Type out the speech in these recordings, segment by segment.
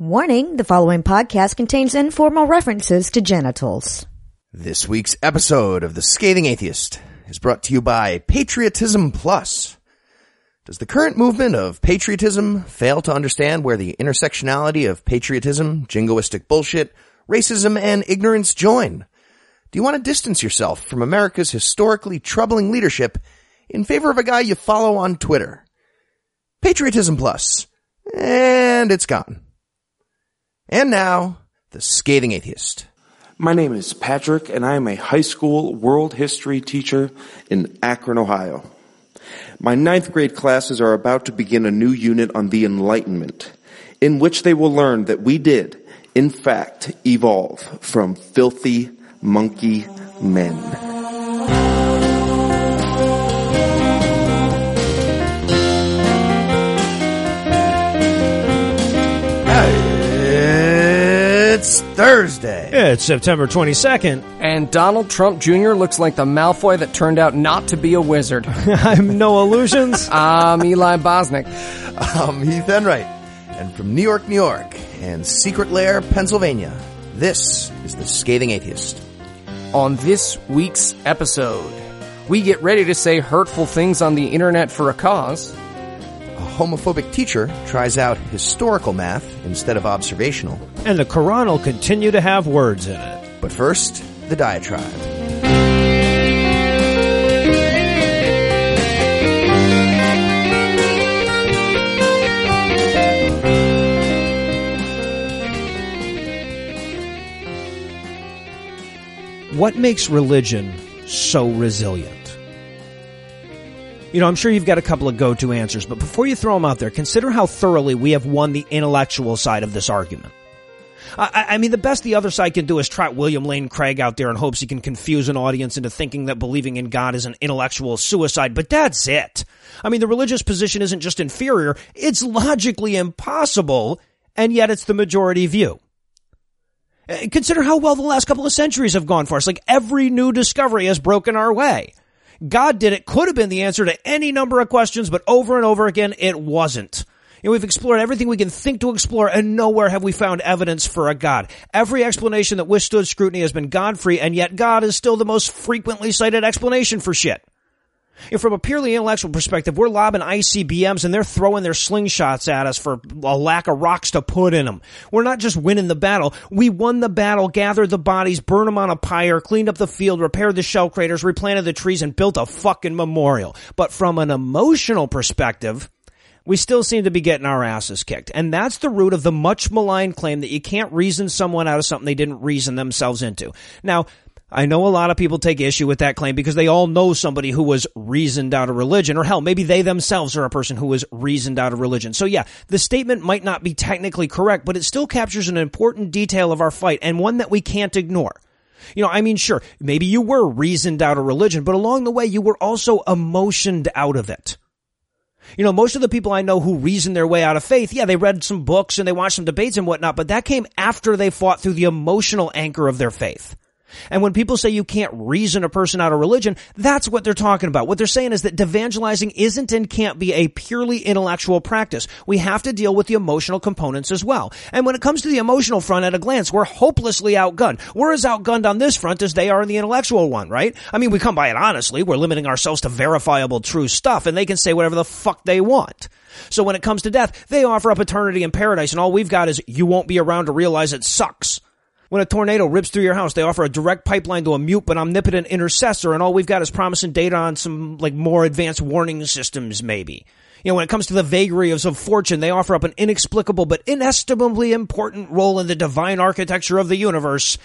Warning, the following podcast contains informal references to genitals. This week's episode of The Scathing Atheist is brought to you by Patriotism Plus. Does the current movement of patriotism fail to understand where the intersectionality of patriotism, jingoistic bullshit, racism, and ignorance join? Do you want to distance yourself from America's historically troubling leadership in favor of a guy you follow on Twitter? Patriotism Plus. And it's gone. And now, The Scathing Atheist. My name is Patrick, and I am a high school world history teacher in Akron, Ohio. My ninth grade classes are about to begin a new unit on the Enlightenment, in which they will learn that we did, in fact, evolve from filthy monkey men. Thursday. It's September 22nd. And Donald Trump Jr. looks like the Malfoy that turned out not to be a wizard. I'm Noah Lugeons. I'm Eli Bosnick. I'm Heath Enright. And from New York, New York, and Secret Lair, Pennsylvania, this is The Scathing Atheist. On this week's episode, we get ready to say hurtful things on the internet for a cause. A homophobic teacher tries out historical math instead of observational. and the Quran will continue to have words in it. But first, the diatribe. What makes religion so resilient? You know, I'm sure you've got a couple of go-to answers, but before you throw them out there, consider how thoroughly we have won the intellectual side of this argument. I, I mean, the best the other side can do is trot William Lane Craig out there in hopes he can confuse an audience into thinking that believing in God is an intellectual suicide, but that's it. I mean, the religious position isn't just inferior, it's logically impossible, and yet it's the majority view. Uh, Consider how well the last couple of centuries have gone for us. Like every new discovery has broken our way. God did it could have been the answer to any number of questions, but over and over again, it wasn't. Know, we've explored everything we can think to explore, and nowhere have we found evidence for a God. Every explanation that withstood scrutiny has been God-free, and yet God is still the most frequently cited explanation for shit. Know, from a purely intellectual perspective, we're lobbing ICBMs and they're throwing their slingshots at us for a lack of rocks to put in them. We're not just winning the battle. We won the battle, gathered the bodies, burned them on a pyre, cleaned up the field, repaired the shell craters, replanted the trees, and built a fucking memorial. But from an emotional perspective, we still seem to be getting our asses kicked. And that's the root of the much maligned claim that you can't reason someone out of something they didn't reason themselves into. Now, I know a lot of people take issue with that claim because they all know somebody who was reasoned out of religion, or hell, maybe they themselves are a person who was reasoned out of religion. So yeah, the statement might not be technically correct, but it still captures an important detail of our fight and one that we can't ignore. You know, I mean, sure, maybe you were reasoned out of religion, but along the way you were also emotioned out of it. You know, most of the people I know who reason their way out of faith, yeah, they read some books and they watched some debates and whatnot, but that came after they fought through the emotional anchor of their faith. And when people say you can't reason a person out of religion, that's what they're talking about. What they're saying is that evangelizing isn't and can't be a purely intellectual practice. We have to deal with the emotional components as well. And when it comes to the emotional front at a glance, we're hopelessly outgunned. We're as outgunned on this front as they are in the intellectual one, right? I mean, we come by it honestly. We're limiting ourselves to verifiable true stuff and they can say whatever the fuck they want. So when it comes to death, they offer up eternity in paradise and all we've got is you won't be around to realize it sucks. When a tornado rips through your house, they offer a direct pipeline to a mute but omnipotent intercessor, and all we've got is promising data on some, like, more advanced warning systems, maybe. You know, when it comes to the vagaries of fortune, they offer up an inexplicable but inestimably important role in the divine architecture of the universe.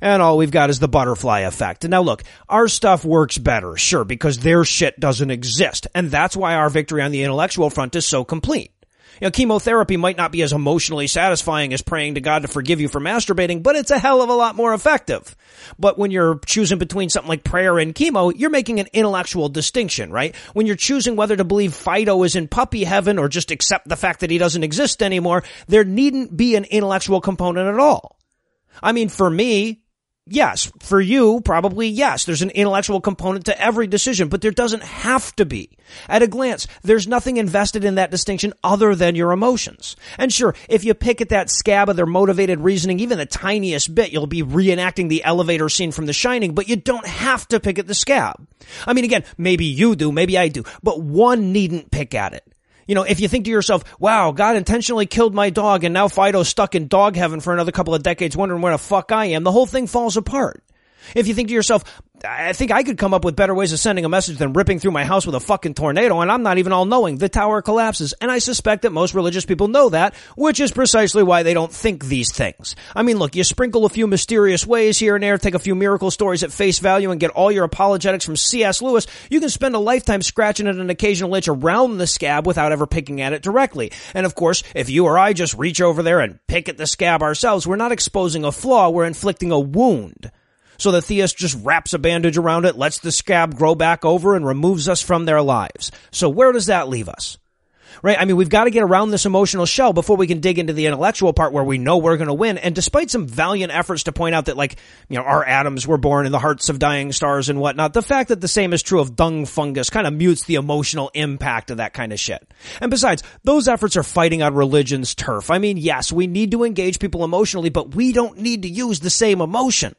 And all we've got is the butterfly effect. And now look, our stuff works better, sure, because their shit doesn't exist. And that's why our victory on the intellectual front is so complete. You know, chemotherapy might not be as emotionally satisfying as praying to God to forgive you for masturbating, but it's a hell of a lot more effective. But when you're choosing between something like prayer and chemo, you're making an intellectual distinction, right? When you're choosing whether to believe Fido is in puppy heaven or just accept the fact that he doesn't exist anymore, there needn't be an intellectual component at all. I mean, for me, yes. For you, probably yes. There's an intellectual component to every decision, but there doesn't have to be. At a glance, there's nothing invested in that distinction other than your emotions. And sure, if you pick at that scab of their motivated reasoning even the tiniest bit, you'll be reenacting the elevator scene from The Shining, but you don't have to pick at the scab. I mean, again, maybe you do, maybe I do, but one needn't pick at it. You know, if you think to yourself, wow, God intentionally killed my dog and now Fido's stuck in dog heaven for another couple of decades wondering where the fuck I am, the whole thing falls apart. If you think to yourself, I think I could come up with better ways of sending a message than ripping through my house with a fucking tornado, and I'm not even all knowing. The tower collapses. And I suspect that most religious people know that, which is precisely why they don't think these things. I mean, look, you sprinkle a few mysterious ways here and there, take a few miracle stories at face value, and get all your apologetics from C.S. Lewis, you can spend a lifetime scratching at an occasional itch around the scab without ever picking at it directly. And of course, if you or I just reach over there and pick at the scab ourselves, we're not exposing a flaw, we're inflicting a wound. So the theist just wraps a bandage around it, lets the scab grow back over, and removes us from their lives. So where does that leave us? Right? I mean, we've got to get around this emotional shell before we can dig into the intellectual part where we know we're going to win. And despite some valiant efforts to point out that, like, you know, our atoms were born in the hearts of dying stars and whatnot, the fact that the same is true of dung fungus kind of mutes the emotional impact of that kind of shit. And besides, those efforts are fighting on religion's turf. I mean, yes, we need to engage people emotionally, but we don't need to use the same emotion.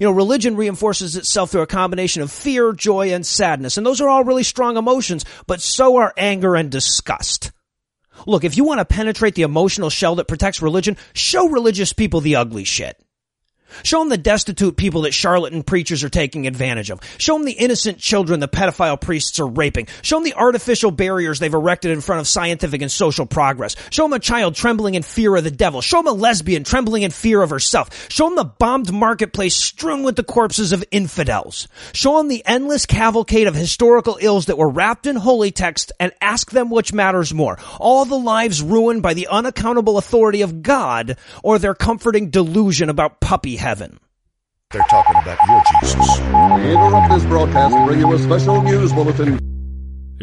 You know, religion reinforces itself through a combination of fear, joy, and sadness. And those are all really strong emotions, but so are anger and disgust. Look, if you want to penetrate the emotional shell that protects religion, show religious people the ugly shit. Show them the destitute people that charlatan preachers are taking advantage of. Show them the innocent children the pedophile priests are raping. Show them the artificial barriers they've erected in front of scientific and social progress. Show them a child trembling in fear of the devil. Show them a lesbian trembling in fear of herself. Show them the bombed marketplace strewn with the corpses of infidels. Show them the endless cavalcade of historical ills that were wrapped in holy text and ask them which matters more. All the lives ruined by the unaccountable authority of God or their comforting delusion about puppy heaven. They're talking about your Jesus. We interrupt this broadcast to bring you a special news bulletin.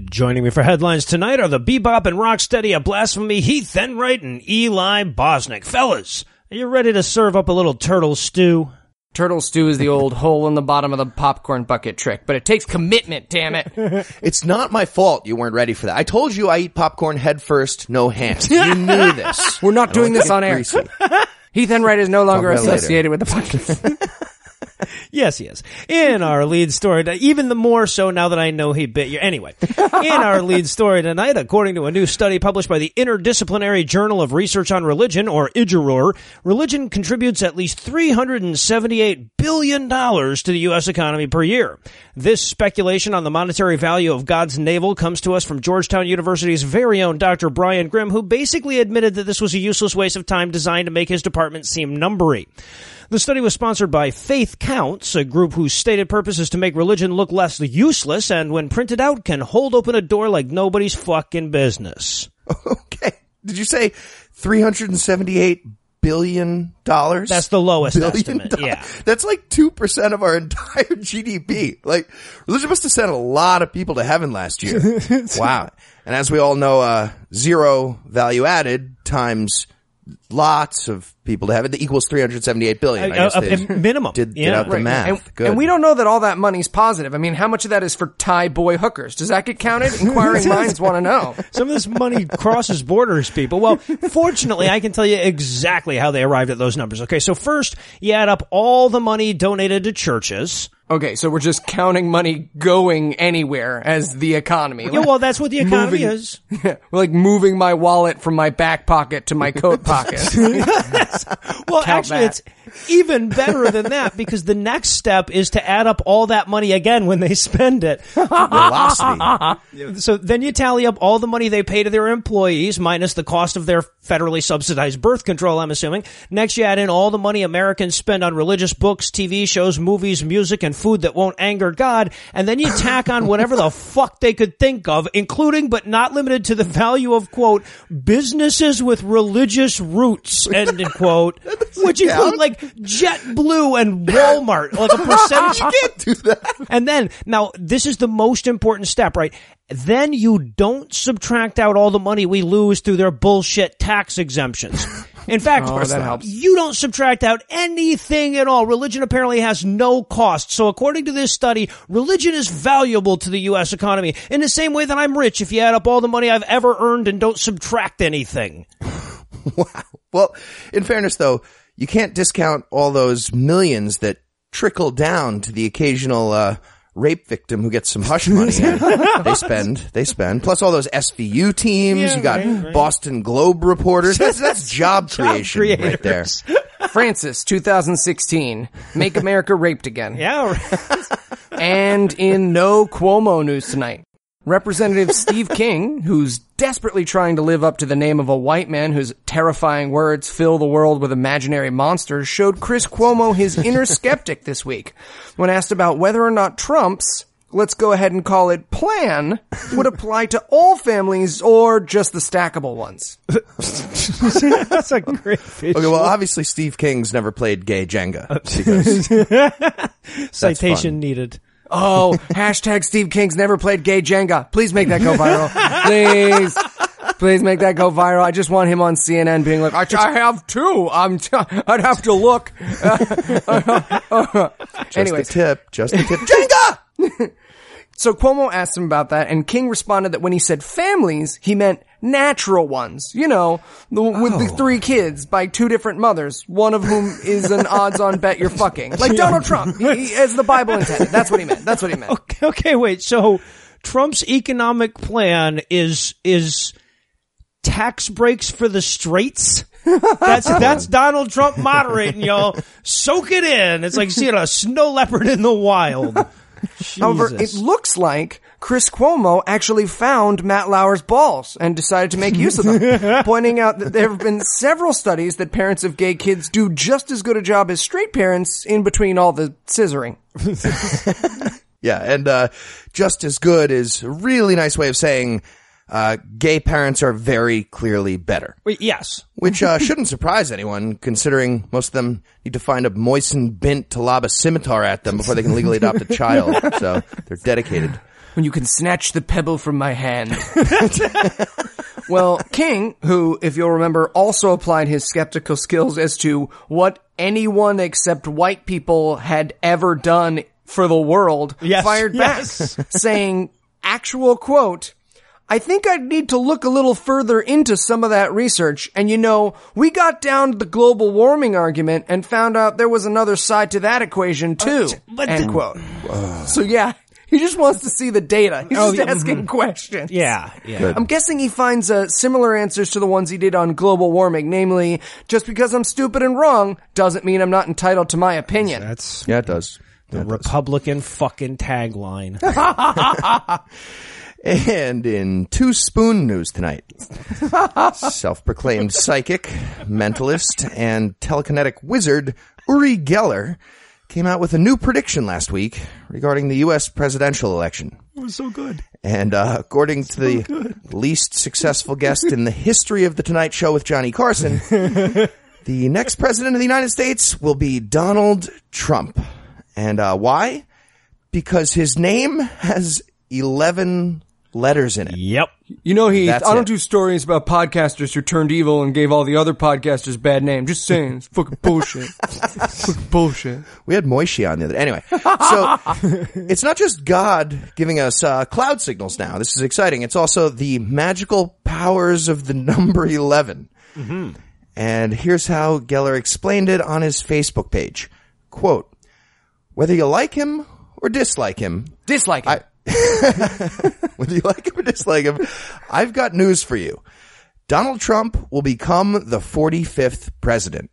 Joining me for headlines tonight are the bebop and rocksteady of blasphemy Heath Enright and Eli Bosnick. Fellas, are you ready to serve up a little turtle stew? Turtle stew is the old hole in the bottom of the popcorn bucket trick, but it takes commitment, damn it. It's not my fault you weren't ready for that. I told you I eat popcorn head first, no hands. You knew this. We're not doing this on air. Greasy. Heath Enright is no longer about later. associated with the podcast. Yes, he is. In our lead story, even the more so now that I know he bit you. Anyway, in our lead story tonight, according to a new study published by the Interdisciplinary Journal of Research on Religion, or IJROR, religion contributes at least $378 billion to the U.S. economy per year. This speculation on the monetary value of God's navel comes to us from Georgetown University's very own Dr. Brian Grim, who basically admitted that this was a useless waste of time designed to make his department seem numbery. The study was sponsored by Faith Counts, a group whose stated purpose is to make religion look less useless and when printed out can hold open a door like nobody's fucking business. Okay. Did you say three hundred and seventy-eight billion dollars? That's the lowest Billion estimate. Yeah. That's like two percent of our entire GDP. Like religion must have sent a lot of people to heaven last year. wow. And as we all know, uh, zero value added times lots of people to heaven that equals 378 billion. I Uh, guess uh, they uh, minimum. Did, did Yeah. out the math. and, Good. and we don't know that all that money's positive. I mean, how much of that is for Thai boy hookers? Does that get counted? Inquiring minds want to know. Some of this money crosses borders, people. Well, fortunately, I can tell you exactly how they arrived at those numbers. Okay, so first, you add up all the money donated to churches. Okay, so we're just counting money going anywhere as the economy. Yeah, well, that's what the economy Moving- is. Like moving my wallet from my back pocket to my coat pocket. Well, Count actually, that. it's even better than that because the next step is to add up all that money again when they spend it. velocity. So then you tally up all the money they pay to their employees minus the cost of their federally subsidized birth control, I'm assuming. Next, you add in all the money Americans spend on religious books, TV shows, movies, music, and food that won't anger God. And then you tack on whatever the fuck they could think of, including but not limited to the value of, quote, businesses with religious roots, end quote, which include like JetBlue and Walmart, like a percentage. You can't do that. And then, now, this is the most important step, right? Then you don't subtract out all the money we lose through their bullshit tax exemptions. In fact, Oh, that helps. you don't subtract out anything at all. Religion apparently has no cost. So according to this study, religion is valuable to the U.S. economy in the same way that I'm rich if you add up all the money I've ever earned and don't subtract anything. Wow. Well, in fairness though, you can't discount all those millions that trickle down to the occasional, uh, rape victim who gets some hush money. they spend, they spend. Plus all those SVU teams. Yeah, you got right, right. Boston Globe reporters. That's, that's job creation right there. Francis, 2016. Make America raped again. Yeah. right. And in no Cuomo news tonight, Representative Steve King, who's desperately trying to live up to the name of a white man whose terrifying words fill the world with imaginary monsters, showed Chris Cuomo his inner skeptic this week when asked about whether or not Trump's Let's go ahead and call it plan would apply to all families or just the stackable ones. That's a great Okay, well, obviously Steve King's never played gay Jenga citation needed. Oh, hashtag Steve King's never played gay Jenga. Please make that go viral. Please. Please make that go viral. I just want him on CNN being like, I, I have two. I'm, t- I'd have to look. just Anyways. a tip, just a tip. Jenga! So Cuomo asked him about that, and King responded that when he said families, he meant natural ones. You know, the, with the oh. three kids by two different mothers, one of whom is an odds-on bet you're fucking, like Donald Trump, he, he- as the Bible intended. That's what he meant. That's what he meant. Okay, okay, wait. So Trump's economic plan is is tax breaks for the straights. That's that's Donald Trump moderating, y'all. Soak it in. It's like seeing a snow leopard in the wild. However, it looks like Chris Cuomo actually found Matt Lauer's balls and decided to make use of them, pointing out that there have been several studies that parents of gay kids do just as good a job as straight parents in between all the scissoring. Yeah, and uh, just as good is a really nice way of saying uh, gay parents are very clearly better. Wait, yes. Which uh, shouldn't surprise anyone, considering most of them need to find a moistened bint to lob a scimitar at them before they can legally adopt a child. So they're dedicated. When you can snatch the pebble from my hand. well, King, who, if you'll remember, also applied his skeptical skills as to what anyone except white people had ever done for the world, Yes, fired yes. back, saying, actual quote, I think I'd need to look a little further into some of that research. And you know, we got down to the global warming argument and found out there was another side to that equation uh, too. but end the- quote. Uh. So yeah, he just wants to see the data. He's Oh, just yeah, asking questions. Yeah, yeah. I'm guessing he finds uh, similar answers to the ones he did on global warming, namely, just because I'm stupid and wrong doesn't mean I'm not entitled to my opinion. That's Yeah, it does. the Republican fucking tagline. And in two spoon news tonight, self-proclaimed psychic, mentalist, and telekinetic wizard Uri Geller came out with a new prediction last week regarding the U.S. presidential election. It was so good. And uh, according to the least successful guest in the history of the Tonight Show with Johnny Carson, the next president of the United States will be Donald Trump. And uh, why? Because his name has 11 letters in it. Yep. You know, he. That's I don't it. do stories about podcasters who turned evil and gave all the other podcasters bad name. Just saying, it's fucking bullshit. fucking bullshit. We had Moishi on the other. Anyway, so it's not just God giving us uh, cloud signals now. This is exciting. It's also the magical powers of the number 11. And here's how Geller explained it on his Facebook page. Quote, whether you like him or dislike him, Dislike. Him. whether you like him or dislike him, I've got news for you. Donald Trump will become the 45th president.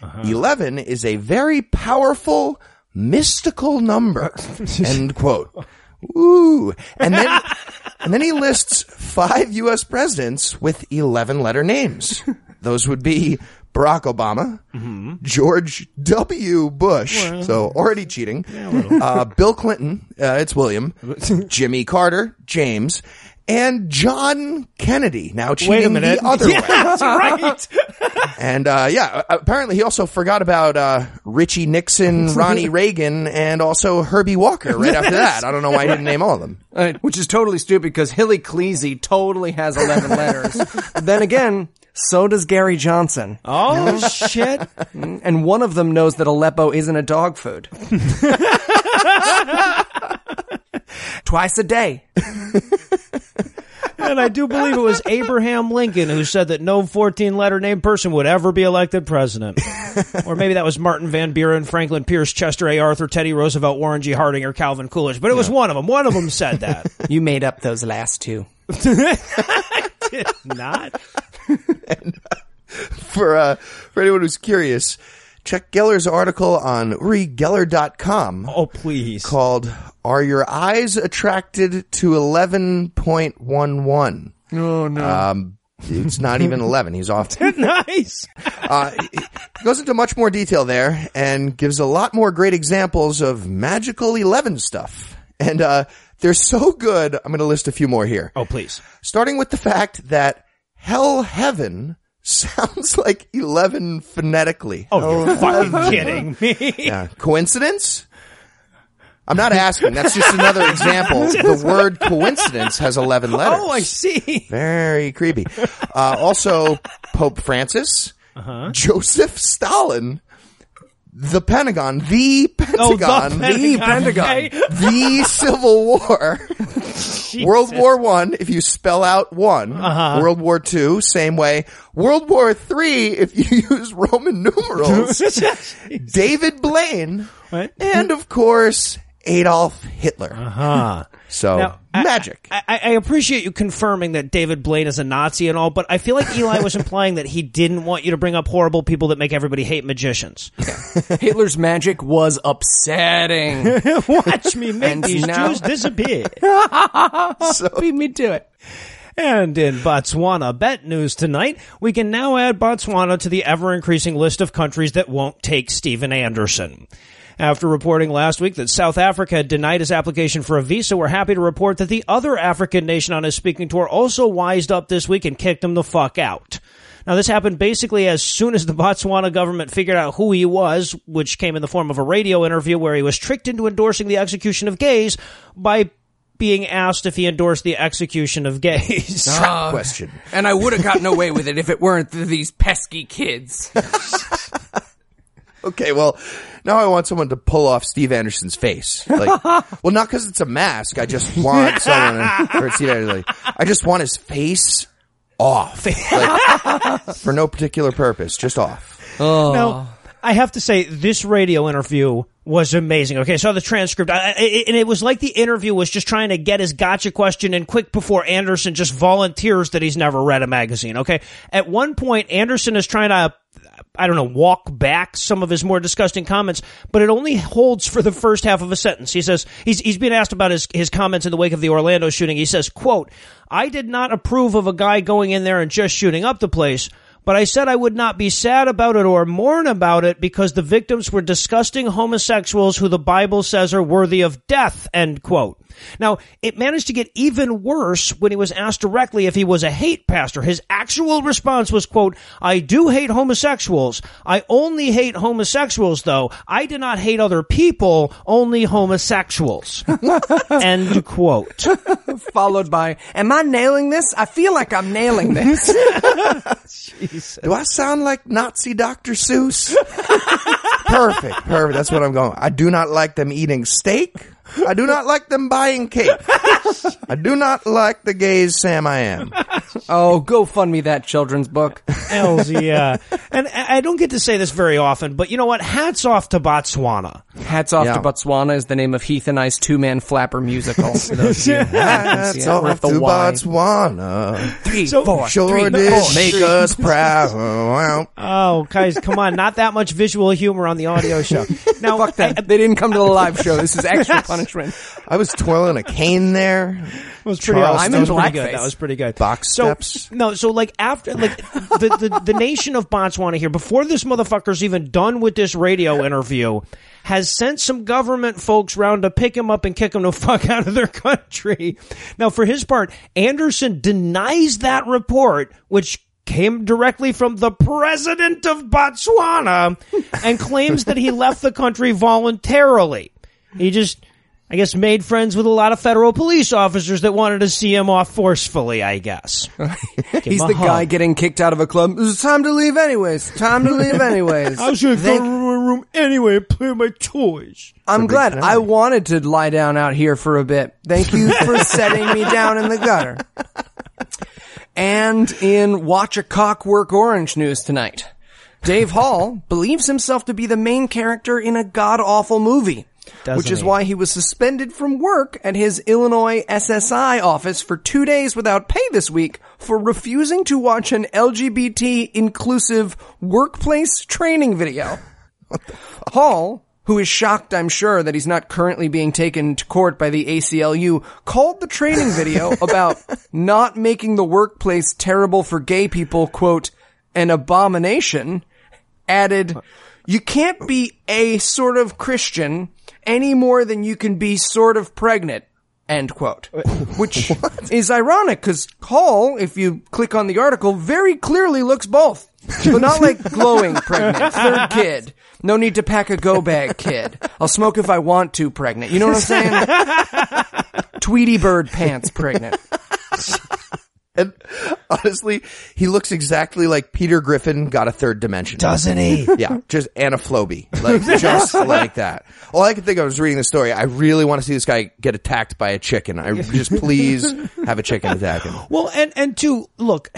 Uh-huh. 11 is a very powerful, mystical number. End quote. Ooh. And then, and then he lists five U.S. presidents with 11 letter names. Those would be Barack Obama, George W. Bush, so already cheating, uh, Bill Clinton, uh, it's William, Jimmy Carter, James, and John Kennedy. Now cheating Wait a minute. the other yeah, way. that's right. And uh, yeah, apparently he also forgot about uh, Richie Nixon, Ronnie Reagan, and also Herbie Walker right after that. I don't know why he didn't name all of them. Uh, which is totally stupid because Hilly Cleese totally has 11 letters. then again, so does Gary Johnson. Oh shit! And one of them knows that Aleppo isn't a dog food. Twice a day. And I do believe it was Abraham Lincoln who said that no 14 letter name person would ever be elected president. or maybe that was Martin Van Buren, Franklin Pierce, Chester A. Arthur, Teddy Roosevelt, Warren G. Harding, or Calvin Coolidge. But it was one of them. One of them said that. You made up those last two. Not. For uh, for anyone who's curious, check Geller's article on UriGeller.com Oh, please. called "Are Your Eyes Attracted to 11.11?" Oh, no. Um, it's not even 11. He's off. nice. Uh, he goes into much more detail there and gives a lot more great examples of magical 11 stuff. And uh, they're so good. I'm going to list a few more here. Oh, please. Starting with the fact that hell heaven sounds like 11 phonetically. Oh, you're fucking kidding me. Yeah. Coincidence? I'm not asking. That's just another example. The word coincidence has 11 letters. Oh, I see. Very creepy. Uh, also, Pope Francis, Uh-huh. Joseph Stalin, the Pentagon, the Oh, Pentagon, the Pentagon. The Civil War, World War One. If you spell out one, Uh-huh. World War Two, same way. World War Three, if you use Roman numerals. David Blaine, What? and of course Adolf Hitler. Uh huh. So Now, magic. I, I, I appreciate you confirming that David Blaine is a Nazi and all, but I feel like Eli was implying that he didn't want you to bring up horrible people that make everybody hate magicians. Hitler's magic was upsetting. Watch me make And these now- Jews disappear. so- Beat me to it. And in Botswana bet news tonight, we can now add Botswana to the ever increasing list of countries that won't take Steven Anderson. After reporting last week that South Africa had denied his application for a visa, we're happy to report that the other African nation on his speaking tour also wised up this week and kicked him the fuck out. Now, this happened basically as soon as the Botswana government figured out who he was, which came in the form of a radio interview where he was tricked into endorsing the execution of gays by being asked if he endorsed the execution of gays. Uh, question. And I would have gotten away with it if it weren't for these pesky kids. Okay, well, now I want someone to pull off Steve Anderson's face. Like, well, not because it's a mask. I just want someone or Steve Anderson. Like, I just want his face off, like, for no particular purpose, just off. Oh. Now, I have to say, this radio interview was amazing. Okay, I saw the transcript, I, I, and it was like the interview was just trying to get his gotcha question in quick before Anderson just volunteers that he's never read a magazine. Okay, at one point, Anderson is trying to. I don't know, walk back some of his more disgusting comments, but it only holds for the first half of a sentence. He says, he's, he's being asked about his, his comments in the wake of the Orlando shooting. He says, quote, I did not approve of a guy going in there and just shooting up the place, but I said I would not be sad about it or mourn about it because the victims were disgusting homosexuals who the Bible says are worthy of death, end quote. Now, it managed to get even worse when he was asked directly if he was a hate pastor. His actual response was, quote, I do hate homosexuals. I only hate homosexuals, though. I do not hate other people, only homosexuals. end quote. Followed by, am I nailing this? I feel like I'm nailing this. Do I sound like Nazi Dr. Seuss? perfect, perfect. That's what I'm going. I do not like them eating steak. I do not like them buying cake. I do not like the gays Sam I am. oh, go fund me that children's book. Elsie, yeah. And I I don't get to say this very often, but you know what? Hats off to Botswana. Hats off Yeah. to Botswana is the name of Heath and I's two-man flapper musical. For those of you who haven't seen That's it, off with to Y. Botswana. Three, So- four, Sure three, did four. make us proud. Oh, guys, come on. Not that much visual humor on the audio show. Now, Fuck that. They didn't come to the live show. This is extra punishment. I was twirling a cane there. That was pretty Charles, awesome. I'm in was pretty good. That was pretty good. Box so, steps. No, so like after like the, the the nation of Botswana here, before this motherfucker's even done with this radio interview, has sent some government folks round to pick him up and kick him the fuck out of their country. Now, for his part, Anderson denies that report, which came directly from the president of Botswana and claims that he left the country voluntarily. He just, I guess, made friends with a lot of federal police officers that wanted to see him off forcefully, I guess. He's the guy getting kicked out of a club. It's time to leave anyways. Time to leave anyways. I was gonna go to my room anyway and play my toys. I'm glad. I wanted to lie down out here for a bit. Thank you for setting me down in the gutter. And in Watch a Cock Work Orange news tonight, Dave Hall believes himself to be the main character in a god awful movie. Doesn't which is he? why he was suspended from work at his Illinois SSI office for two days without pay this week for refusing to watch an LGBT inclusive workplace training video. Hall, who is shocked, I'm sure, that he's not currently being taken to court by the ACLU, called the training video about not making the workplace terrible for gay people, quote, an abomination, added, you can't be a sort of Christian any more than you can be sort of pregnant. End quote. Which is ironic because Hall, if you click on the article, very clearly looks both. But not like glowing pregnant. Third kid. No need to pack a go bag kid. I'll smoke if I want to pregnant. You know what I'm saying? Tweety bird pants pregnant. And honestly, he looks exactly like Peter Griffin got a third dimension. Doesn't he? Yeah, just anaphobe, like just like that. All I could think of was reading the story. I really want to see this guy get attacked by a chicken. I just please have a chicken attack him. Well, and and two, look,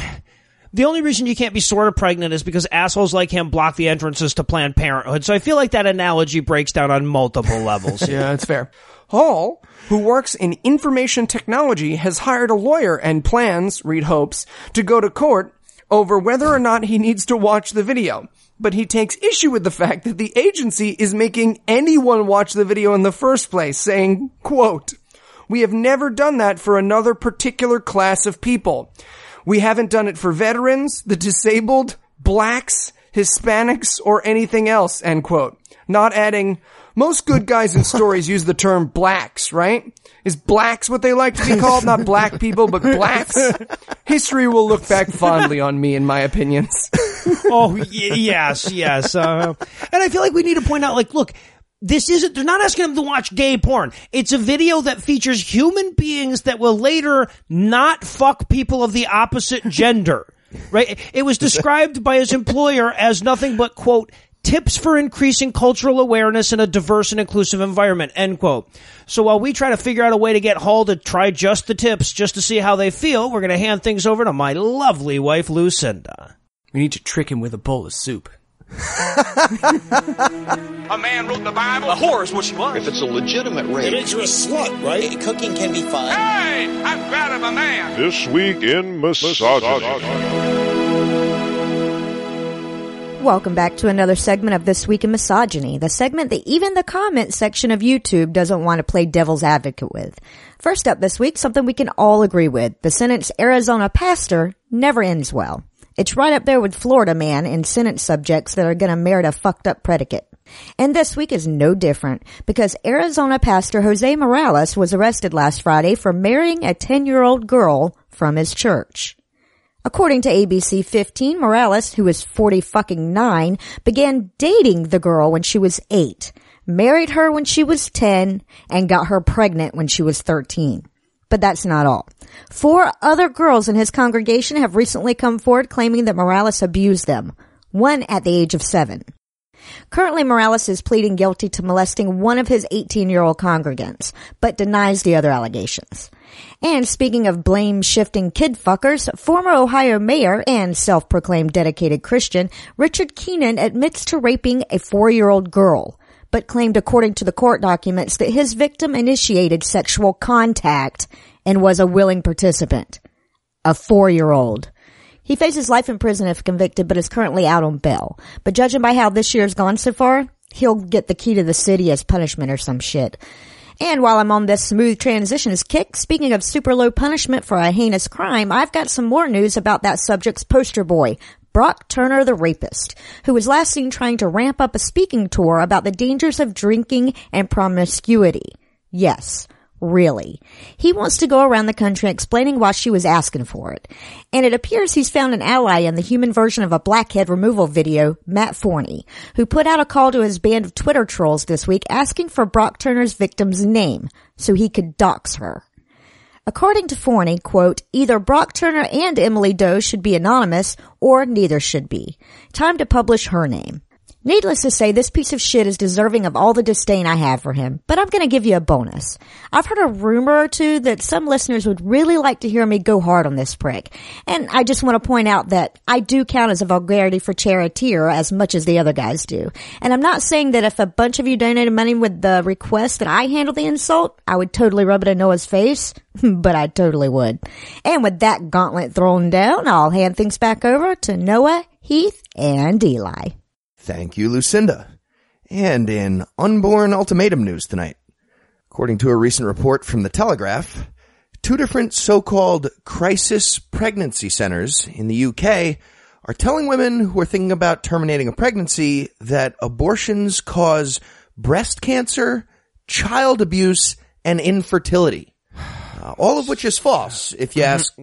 the only reason you can't be sort of pregnant is because assholes like him block the entrances to Planned Parenthood. So I feel like that analogy breaks down on multiple levels. Yeah, that's fair. Hall, who works in information technology, has hired a lawyer and plans, Reed hopes, to go to court over whether or not he needs to watch the video. But he takes issue with the fact that the agency is making anyone watch the video in the first place, saying, quote, we have never done that for another particular class of people. We haven't done it for veterans, the disabled, blacks, Hispanics, or anything else, end quote. Not adding, most good guys in stories use the term blacks, right? Is blacks what they like to be called? Not black people, but blacks? History will look back fondly on me in my opinions. oh, y- yes, yes. Uh, and I feel like we need to point out, like, look, this isn't, they're not asking them to watch gay porn. It's a video that features human beings that will later not fuck people of the opposite gender. Right? It was described by his employer as nothing but, quote, tips for increasing cultural awareness in a diverse and inclusive environment, end quote. So while we try to figure out a way to get Hall to try just the tips just to see how they feel, we're going to hand things over to my lovely wife, Lucinda. We need to trick him with a bowl of soup. A man wrote the Bible. A whore is what she was. If it's a legitimate rape, makes you a slut, right? Cooking can be fun. Hey, I'm proud of a man. This week in misogyny. Welcome back to another segment of This Week in Misogyny, the segment that even the comment section of YouTube doesn't want to play devil's advocate with. First up this week, something we can all agree with. The sentence Arizona pastor never ends well. It's right up there with Florida man in sentence subjects that are gonna merit a fucked up predicate. And this week is no different because Arizona pastor Jose Morales was arrested last Friday for marrying a 10 year old girl from his church. According to ABC 15, Morales, who is 40 fucking 9, began dating the girl when she was 8, married her when she was 10, and got her pregnant when she was 13. But that's not all. Four other girls in his congregation have recently come forward claiming that Morales abused them, one at the age of 7. Currently, Morales is pleading guilty to molesting one of his 18 year old congregants, but denies the other allegations. And speaking of blame shifting kid fuckers, former Ohio mayor and self-proclaimed dedicated Christian Richard Keenan admits to raping a four-year-old girl, but claimed according to the court documents that his victim initiated sexual contact and was a willing participant. A four-year-old. He faces life in prison if convicted, but is currently out on bail. But judging by how this year's gone so far, he'll get the key to the city as punishment or some shit. And while I'm on this smooth transitions kick, speaking of super low punishment for a heinous crime, I've got some more news about that subject's poster boy, Brock Turner the rapist, who was last seen trying to ramp up a speaking tour about the dangers of drinking and promiscuity. Yes, really. He wants to go around the country explaining why she was asking for it. And it appears he's found an ally in the human version of a blackhead removal video, Matt Forney, who put out a call to his band of Twitter trolls this week asking for Brock Turner's victim's name so he could dox her. According to Forney, quote, either Brock Turner and Emily Doe should be anonymous or neither should be. Time to publish her name. Needless to say, this piece of shit is deserving of all the disdain I have for him, but I'm gonna give you a bonus. I've heard a rumor or two that some listeners would really like to hear me go hard on this prick, and I just want to point out that I do count as a vulgarity for charity as much as the other guys do. And I'm not saying that if a bunch of you donated money with the request that I handle the insult, I would totally rub it in Noah's face, but I totally would. And with that gauntlet thrown down, I'll hand things back over to Noah, Heath, and Eli. Thank you, Lucinda. And in unborn ultimatum news tonight, according to a recent report from the Telegraph, two different so-called crisis pregnancy centers in the UK are telling women who are thinking about terminating a pregnancy that abortions cause breast cancer, child abuse, and infertility. Uh, all of which is false, if you ask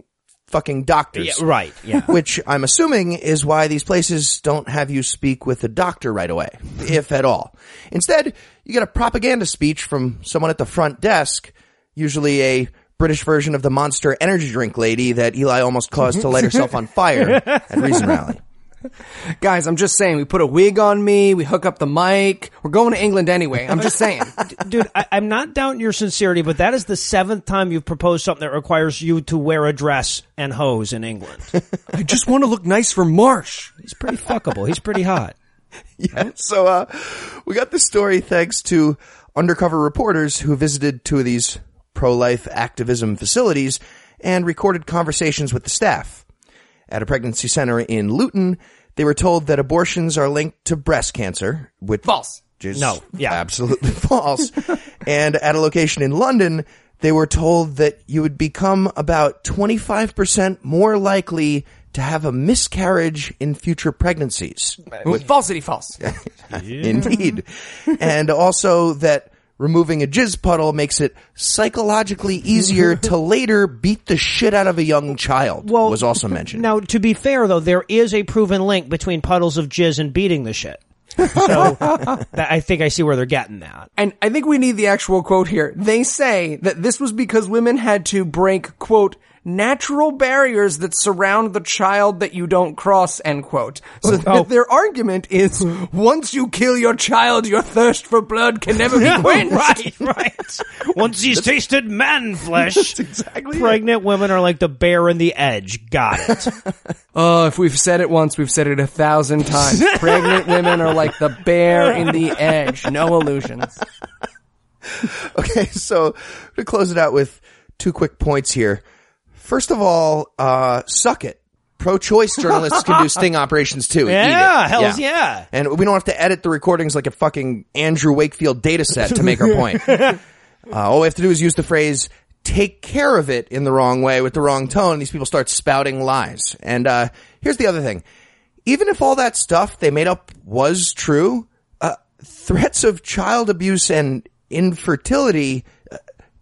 fucking doctors. Yeah, right, yeah. Which I'm assuming is why these places don't have you speak with a doctor right away, if at all. Instead, you get a propaganda speech from someone at the front desk, usually a British version of the monster energy drink lady that Eli almost caused to light herself on fire at Reason Rally. Guys, I'm just saying, we put a wig on me, we hook up the mic, we're going to England anyway. I'm just saying. Dude, I, I'm not doubting your sincerity, but that is the seventh time you've proposed something that requires you to wear a dress and hose in England. I just want to look nice for Marsh. He's pretty fuckable. He's pretty hot. Yeah. So, uh, we got this story thanks to undercover reporters who visited two of these pro-life activism facilities and recorded conversations with the staff. At a pregnancy center in Luton, they were told that abortions are linked to breast cancer, which False. is No, yeah. absolutely false. and at a location in London, they were told that you would become about 25% more likely to have a miscarriage in future pregnancies. Falsity false. Indeed. and also that removing a jizz puddle makes it psychologically easier to later beat the shit out of a young child was also mentioned. Now, to be fair though, there is a proven link between puddles of jizz and beating the shit. So that, I think I see where they're getting that. And I think we need the actual quote here. They say that this was because women had to break, quote, natural barriers that surround the child that you don't cross, end quote. So Oh. th- their argument is, once you kill your child, your thirst for blood can never be quenched. right, right. Once he's tasted man flesh, exactly pregnant women are like the bear in the edge. Got it. Oh, if we've said it once, we've said it a thousand times. Pregnant women are like the bear in the edge. No illusions. Okay, so to close it out with two quick points here. First of all, uh, suck it. Pro-choice journalists can do sting operations too. Yeah, hells yeah. And we don't have to edit the recordings like a fucking Andrew Wakefield data set to make our point. Uh, all we have to do is use the phrase take care of it in the wrong way with the wrong tone. These people start spouting lies. And, uh, here's the other thing. Even if all that stuff they made up was true, uh, threats of child abuse and infertility uh,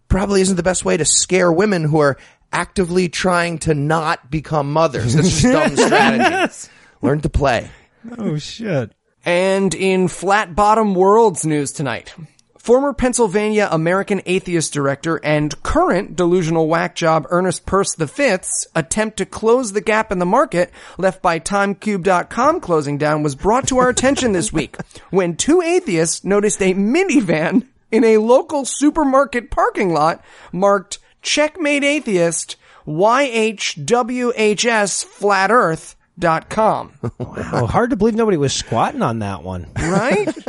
probably isn't the best way to scare women who are actively trying to not become mothers. That's just dumb strategy. Learn to play. Oh shit. And in Flat Bottom Worlds news tonight, former Pennsylvania American Atheist director and current delusional whack job Ernest Perce V's attempt to close the gap in the market left by TimeCube.com closing down was brought to our attention this week when two atheists noticed a minivan in a local supermarket parking lot marked Checkmate Atheist YHWHS Flat Earth dot com. Oh, hard to believe nobody was squatting on that one. Right?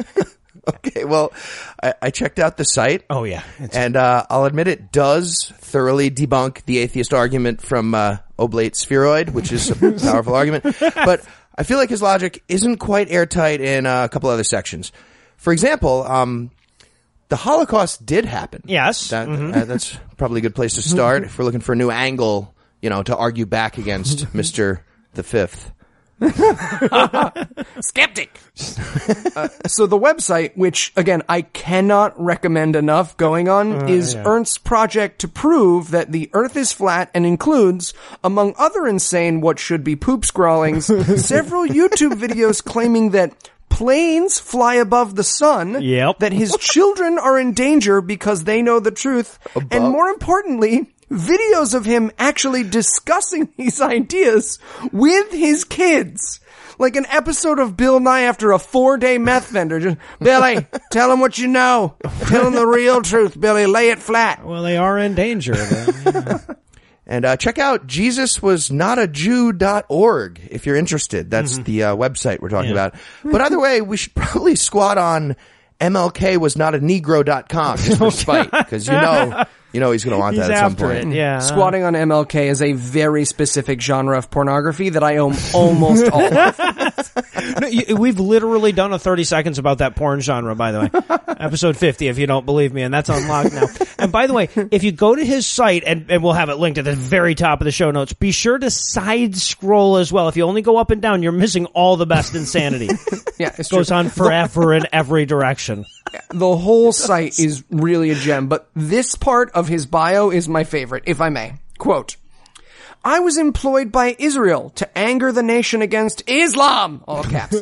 Okay, well, I, I checked out the site. Oh yeah. It's- And uh, I'll admit it does thoroughly debunk the atheist argument from uh, Oblate Spheroid, which is a powerful argument. But I feel like his logic isn't quite airtight in uh, a couple other sections. For example, um, the Holocaust did happen. Yes. That, Mhm. uh, that's probably a good place to start if we're looking for a new angle, you know, to argue back against Mister the Fifth. Skeptic. Uh, so the website, which again I cannot recommend enough going on, is Ernst's project to prove that the Earth is flat and includes, among other insane what should be poop scrawlings, several YouTube videos claiming that planes fly above the sun, Yep. that his children are in danger because they know the truth, and more importantly, videos of him actually discussing these ideas with his kids. Like an episode of Bill Nye after a four day meth vendor. Just, Billy, tell him what you know. Tell him the real truth, Billy. Lay it flat. Well, they are in danger. then. And uh, check out JesusWasNotAJew.org if you're interested. That's the uh, website we're talking Yeah. about. But either way, we should probably squat on MLKWasNotANegro.com just for spite, because you know, you know he's going to want He's that at some point. it. Yeah. Squatting on MLK is a very specific genre of pornography that I own almost all of. No, you- We've literally done a 30 seconds about that porn genre, by the way. Episode 50, if you don't believe me, and that's unlocked now. And by the way, if you go to his site, and, and we'll have it linked at the very top of the show notes, be sure to side scroll as well. If you only go up and down, you're missing all the best insanity. Yeah, it's goes true. on forever in every direction. The whole site is really a gem, but this part of his bio is my favorite, if I may. Quote, I was employed by Israel to anger the nation against Islam, all caps.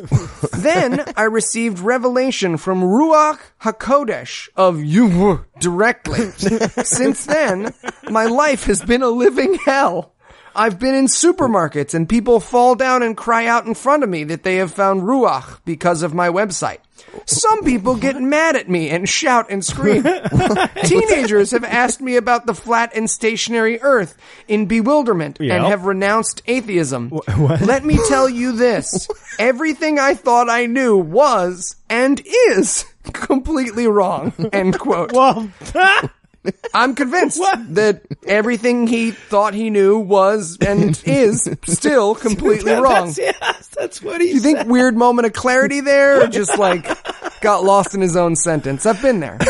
then I received revelation from Ruach HaKodesh of you directly. Since then, my life has been a living hell. I've been in supermarkets and people fall down and cry out in front of me that they have found Ruach because of my website. Some people get mad at me and shout and scream. Teenagers have asked me about the flat and stationary earth in bewilderment and have renounced atheism. Let me tell you this. Everything I thought I knew was and is completely wrong. End quote. Well, I'm convinced that everything he thought he knew was and is still completely wrong. That's, yes, that's what he You think weird moment of clarity there, or just like got lost in his own sentence? I've been there.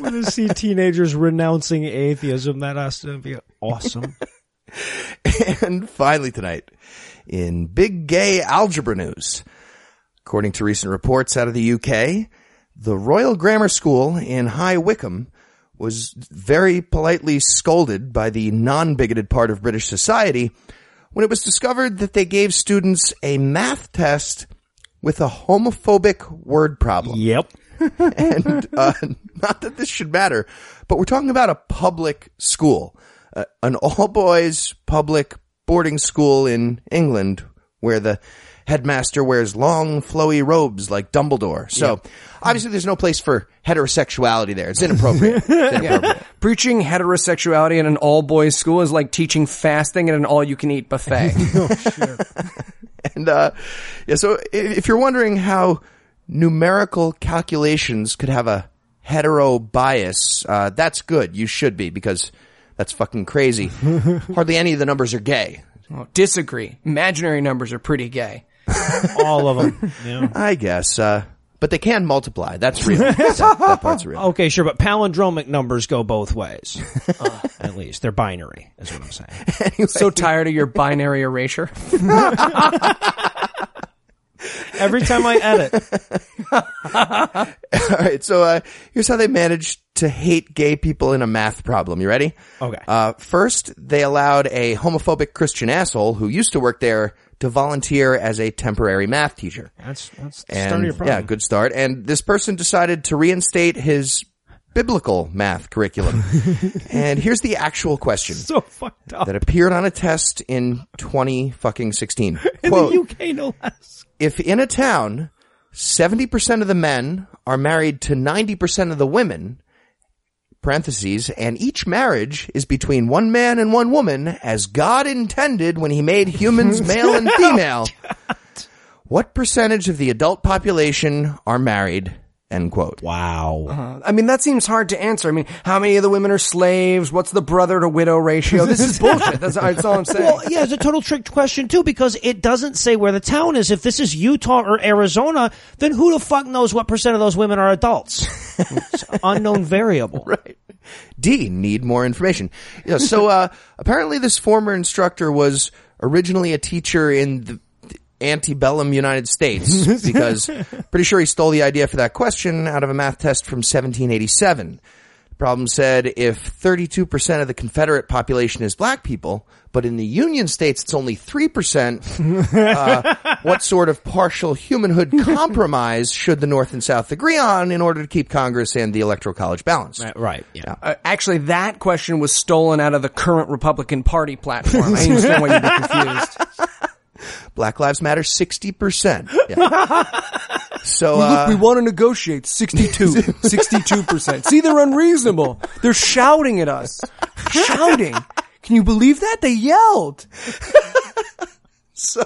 want to see teenagers renouncing atheism. That has to be awesome. And finally tonight, in big gay algebra news, according to recent reports out of the UK, the Royal Grammar School in High Wycombe was very politely scolded by the non-bigoted part of British society when it was discovered that they gave students a math test with a homophobic word problem Yep. and uh, not that this should matter, but we're talking about a public school, uh, an all boys public boarding school in England where the headmaster wears long flowy robes like Dumbledore. So obviously there's no place for heterosexuality there. It's inappropriate. It's inappropriate. Preaching heterosexuality in an all boys school is like teaching fasting at an all you can eat buffet. And uh, yeah, so i- if you're wondering how numerical calculations could have a hetero bias, uh, that's good. You should be because that's fucking crazy. Hardly any of the numbers are gay. Oh, disagree. Imaginary numbers are pretty gay. All of them. Yeah. I guess, uh, but they can multiply. That's real. that, that part's real. Okay, sure, but palindromic numbers go both ways. Uh, at least they're binary, is what I'm saying. So tired of your binary erasure. Every time I edit, All right, so uh, here's how they managed to hate gay people in a math problem. You ready? Okay. Uh, first, they allowed a homophobic Christian asshole who used to work there to volunteer as a temporary math teacher. that's that's the And start of your problem. yeah, good start. And this person decided to reinstate his biblical math curriculum. and here's the actual question So fucked up. that appeared on a test in 20 fucking 16. In Quote, the UK, no less. if in a town 70% of the men are married to 90% of the women, parentheses, and each marriage is between one man and one woman as God intended when he made humans male and female, what percentage of the adult population are married? End quote. Wow. I mean, that seems hard to answer. I mean, how many of the women are slaves? What's the brother to widow ratio? This is bullshit. That's, that's all I'm saying. Well, yeah, it's a total trick question too because it doesn't say where the town is. If this is Utah or Arizona, then who the fuck knows what percent of those women are adults? It's an unknown variable. Right. D, need more information. Yeah, so, uh, apparently this former instructor was originally a teacher in the, antebellum United States because pretty sure he stole the idea for that question out of a math test from 1787. The problem said if 32% of the Confederate population is black people, but in the Union states it's only 3%, uh, what sort of partial humanhood compromise should the North and South agree on in order to keep Congress and the Electoral College balanced? Right. Yeah. Uh, actually, that question was stolen out of the current Republican Party platform. I understand why you'd be confused. Black Lives Matter 60%. Yeah. So, Look, uh, we want to negotiate 62, 62%. See, they're unreasonable. They're shouting at us. Shouting. Can you believe that? They yelled. so,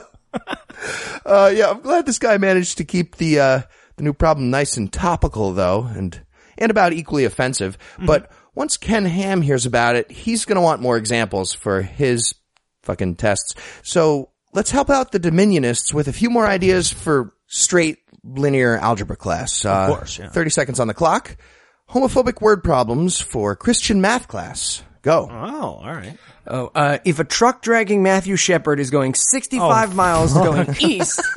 uh, yeah, I'm glad this guy managed to keep the, uh, the new problem nice and topical though, and, and about equally offensive. But once Ken Ham hears about it, he's gonna want more examples for his fucking tests. So let's help out the Dominionists with a few more ideas for straight linear algebra class. Uh, Of course, yeah. 30 seconds on the clock. Homophobic word problems for Christian math class. Go. Oh, all right. Oh, uh, if a truck dragging Matthew Shepard is going 65 miles going east,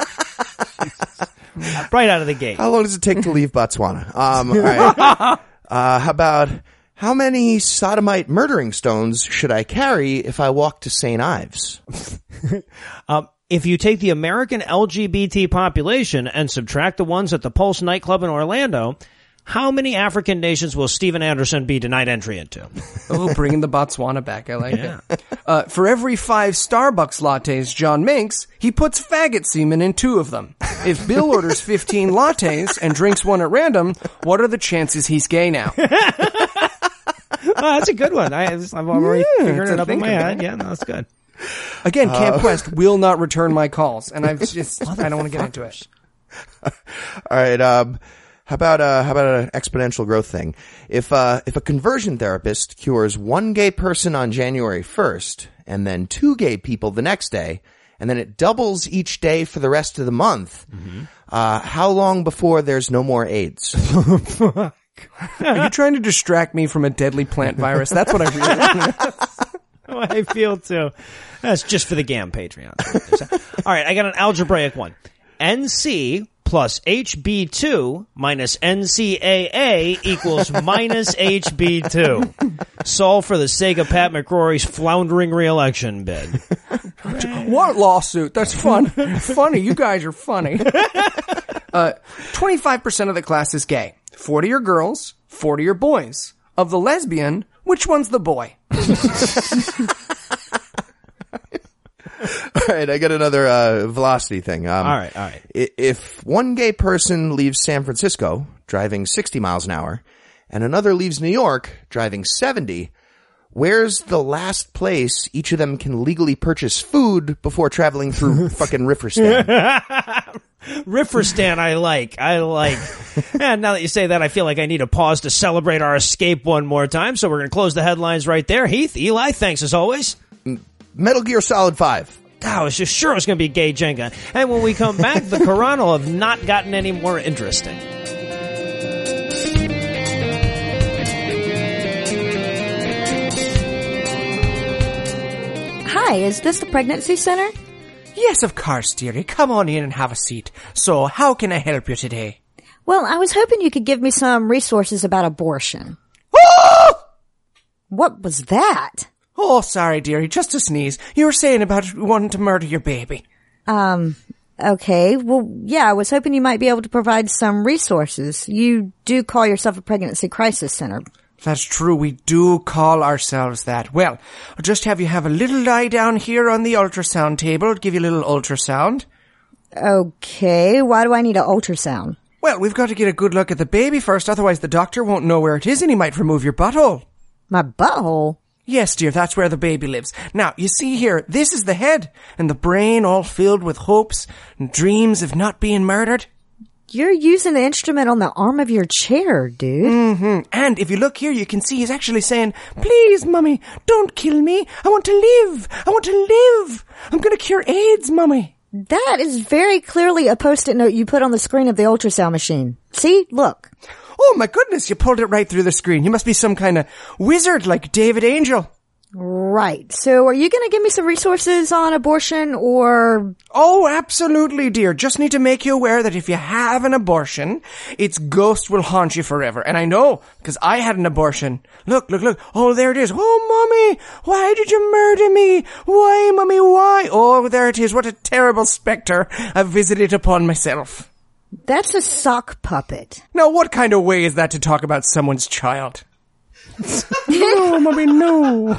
Right out of the gate. How long does it take to leave Botswana? Um, all right. Uh, how about how many sodomite murdering stones should I carry if I walk to St. Ives? Um, if you take the American LGBT population and subtract the ones at the Pulse nightclub in Orlando, how many African nations will Steven Anderson be denied entry into? oh, bringing the Botswana back. I like it. Uh, for every five Starbucks lattes John makes, he puts faggot semen in two of them. If Bill orders 15 lattes and drinks one at random, what are the chances he's gay now? oh, that's a good one. I, I've already Yeah, figured it up in my head. Yeah, no, that's good. Again, Camp Quest will not return my calls, and I've just, I don't want to get into it. All right. Um, how about uh, how about an exponential growth thing? If uh, if a conversion therapist cures one gay person on January first, and then two gay people the next day, and then it doubles each day for the rest of the month, uh, how long before there's no more AIDS? Are you trying to distract me from a deadly plant virus? That's what I really. I feel too. That's just for the GAM Patreon. All right, I got an algebraic one. NC plus HB2 minus NCAA equals minus HB2. Solve for the sake of Pat McCrory's floundering reelection bid. What lawsuit? That's fun. funny. You guys are funny. Uh, 25% of the class is gay. 40 are girls, 40 are boys. Of the lesbian, which one's the boy? All right, I got another uh, velocity thing. Um, All right, all right. i- If one gay person leaves San Francisco driving 60 miles an hour, and another leaves New York driving 70, where's the last place each of them can legally purchase food before traveling through fucking Rifferstan? Rifferstan, I like. I like. and now that you say that, I feel like I need a pause to celebrate our escape one more time. So we're going to close the headlines right there. Heath, Eli, thanks as always. Metal Gear Solid 5. I was just sure it was going to be gay Jenga. And when we come back, the will have not gotten any more interesting. Hi, is this the pregnancy center? Yes, of course, dearie. Come on in and have a seat. So, how can I help you today? Well, I was hoping you could give me some resources about abortion. What was that? Oh, sorry, dearie. Just a sneeze. You were saying about wanting to murder your baby. Um, okay. Well, yeah, I was hoping you might be able to provide some resources. You do call yourself a pregnancy crisis center. That's true. We do call ourselves that. Well, I'll just have you have a little lie down here on the ultrasound table. Give you a little ultrasound. Okay. Why do I need an ultrasound? Well, we've got to get a good look at the baby first, otherwise the doctor won't know where it is and he might remove your butthole. My butthole? Yes, dear, that's where the baby lives. Now, you see here, this is the head, and the brain all filled with hopes and dreams of not being murdered. You're using the instrument on the arm of your chair, dude. Mm-hmm. And if you look here, you can see he's actually saying, Please, mummy, don't kill me. I want to live. I want to live. I'm gonna cure AIDS, mummy. That is very clearly a post-it note you put on the screen of the ultrasound machine. See? Look. Oh my goodness, you pulled it right through the screen. You must be some kind of wizard like David Angel. Right. So are you going to give me some resources on abortion or Oh, absolutely, dear. Just need to make you aware that if you have an abortion, its ghost will haunt you forever. And I know, because I had an abortion. Look, look, look. Oh, there it is. Oh, mommy, why did you murder me? Why, mommy, why? Oh, there it is. What a terrible spectre I've visited upon myself. that's a sock puppet? Now, what kind of way is that to talk about someone's child? no, mommy, no.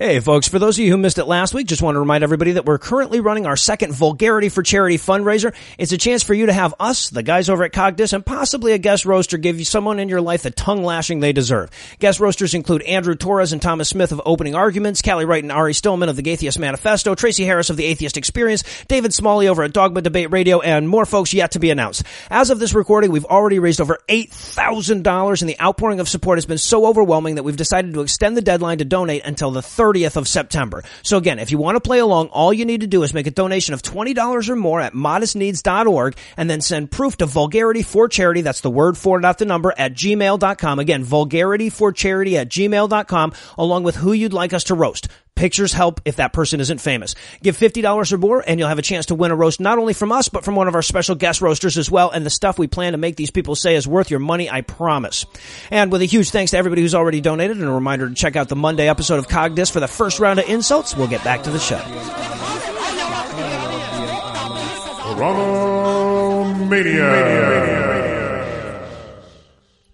Hey folks, for those of you who missed it last week, just want to remind everybody that we're currently running our second Vulgarity for Charity fundraiser. It's a chance for you to have us, the guys over at Cogdis, and possibly a guest roaster give you someone in your life the tongue lashing they deserve. Guest roasters include Andrew Torrez and Thomas Smith of Opening Arguments, Callie Wright and Ari Stillman of the Atheist Manifesto, Tracy Harris of the Atheist Experience, David Smalley over at Dogma Debate Radio, and more folks yet to be announced. As of this recording, we've already raised over $8,000 and the outpouring of support has been so overwhelming that we've decided to extend the deadline to donate until the 30th of September. So again, if you want to play along, all you need to do is make a donation of $20 or more at modestneeds.org and then send proof to vulgarity for charity. That's the word for, not the number at gmail.com. Again, vulgarity for charity at gmail.com along with who you'd like us to roast. Pictures help if that person isn't famous. Give $50 or more and you'll have a chance to win a roast not only from us, but from one of our special guest roasters as well. And the stuff we plan to make these people say is worth your money, I promise. And with a huge thanks to everybody who's already donated and a reminder to check out the Monday episode of Cogdis for the first round of insults, we'll get back to the show.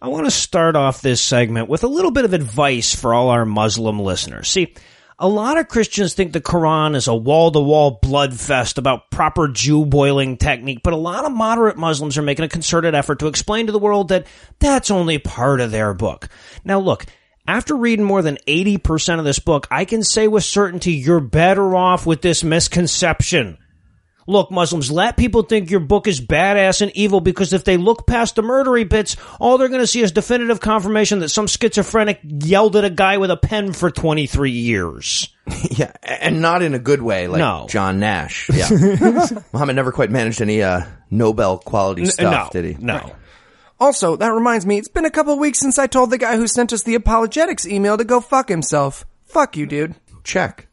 I want to start off this segment with a little bit of advice for all our Muslim listeners. See, a lot of Christians think the Quran is a wall to wall blood fest about proper Jew boiling technique, but a lot of moderate Muslims are making a concerted effort to explain to the world that that's only part of their book. Now look, after reading more than 80% of this book, I can say with certainty you're better off with this misconception. Look, Muslims, let people think your book is badass and evil because if they look past the murdery bits, all they're going to see is definitive confirmation that some schizophrenic yelled at a guy with a pen for 23 years. Yeah, and not in a good way, like No. John Nash. Yeah, Muhammad never quite managed any uh, Nobel quality stuff, no, did he? no. Also, that reminds me, it's been a couple weeks since I told the guy who sent us the apologetics email to go fuck himself. Fuck you, dude. Check.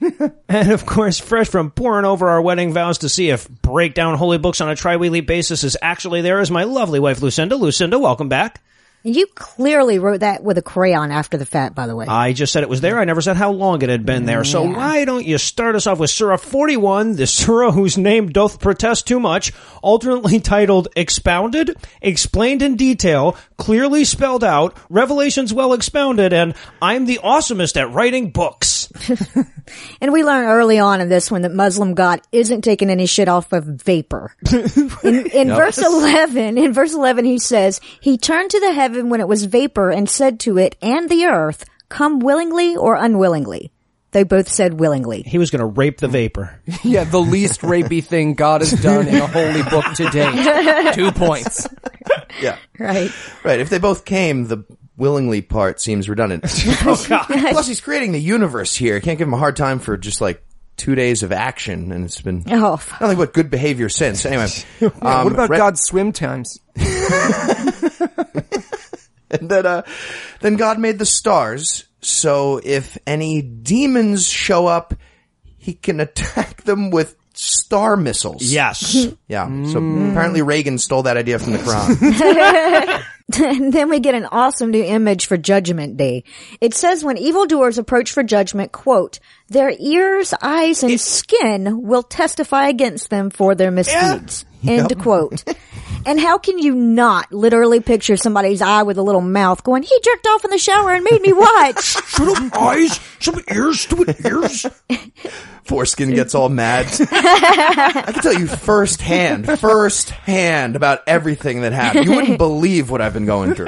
And of course, fresh from pouring over our wedding vows to see if breakdown holy books on a tri-weekly basis is actually there is my lovely wife Lucinda. Lucinda, welcome back. And you clearly wrote that with a crayon after the fact, by the way. I just said it was there. I never said how long it had been there. So why don't you start us off with Surah 41, the Surah whose name doth protest too much, alternately titled Expounded, Explained in Detail, Clearly Spelled Out, Revelations Well Expounded, and I'm the awesomest at writing books. And we learn early on in this one that Muslim God isn't taking any shit off of vapor. In, in verse 11, in verse 11 he says, He turned to the heaven when it was vapor and said to it and the earth, Come willingly or unwillingly. They both said willingly. He was going to rape the vapor. Yeah, the least rapey thing God has done in a holy book to date. Two points. Yeah, Right. right. If they both came, the willingly part seems redundant. Plus, he's creating the universe here. Can't give him a hard time for just like two days of action, and it's been Oh, nothing but good behavior since. Anyway, um, what about re- God's swim times? And then, uh, then God made the stars, so if any demons show up, he can attack them with star missiles. Yes. Yeah. So apparently Reagan stole that idea from the Quran. and then we get an awesome new image for Judgment Day. It says when evildoers approach for judgment, quote, their ears, eyes, and skin will testify against them for their misdeeds. End quote. And how can you not literally picture somebody's eye with a little mouth going, he jerked off in the shower and made me watch? Some eyes, some ears, stupid ears. Foreskin gets all mad. I can tell you firsthand, firsthand about everything that happened. You wouldn't believe what I've been going through.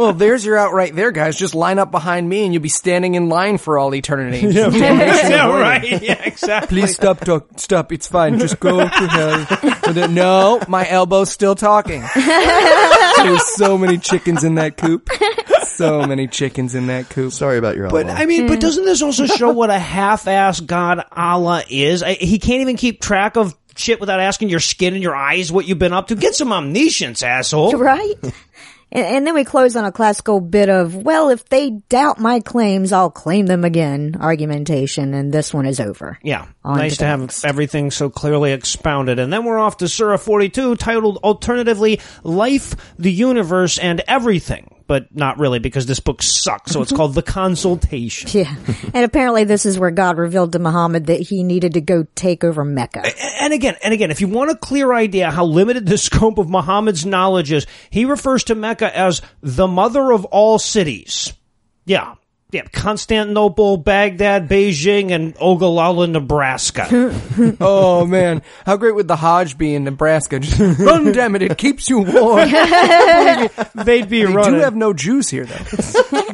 Well, there's your out right there, guys. Just line up behind me and you'll be standing in line for all eternity. yeah, right. Yeah, exactly. Please stop talk. Stop. It's fine. Just go to hell. Then- no, my elbow's still talking. There's so many chickens in that coop. So many chickens in that coop. Sorry about your elbow. But. I mean, but mm. doesn't this also show what a half-ass God Allah is? I, he can't even keep track of shit without asking your skin and your eyes what you've been up to. Get some omniscience, asshole. right? And, and then we close on a classical bit of, well, if they doubt my claims, I'll claim them again argumentation, and this one is over. Yeah. On nice to to have everything so clearly expounded. And then we're off to Surah 42 titled alternatively Life, the Universe, and Everything. But not really because this book sucks. So it's called The Consultation. Yeah. and apparently this is where God revealed to Muhammad that he needed to go take over Mecca. And again, and again, if you want a clear idea how limited the scope of Muhammad's knowledge is, he refers to Mecca as the mother of all cities. Yeah. Yeah, Constantinople, Baghdad, Beijing, and Ogallala, Nebraska. Oh man, how great would the Hajj be in Nebraska? Just, Run, damn it, it keeps you warm. They'd be They do have no Jews here though.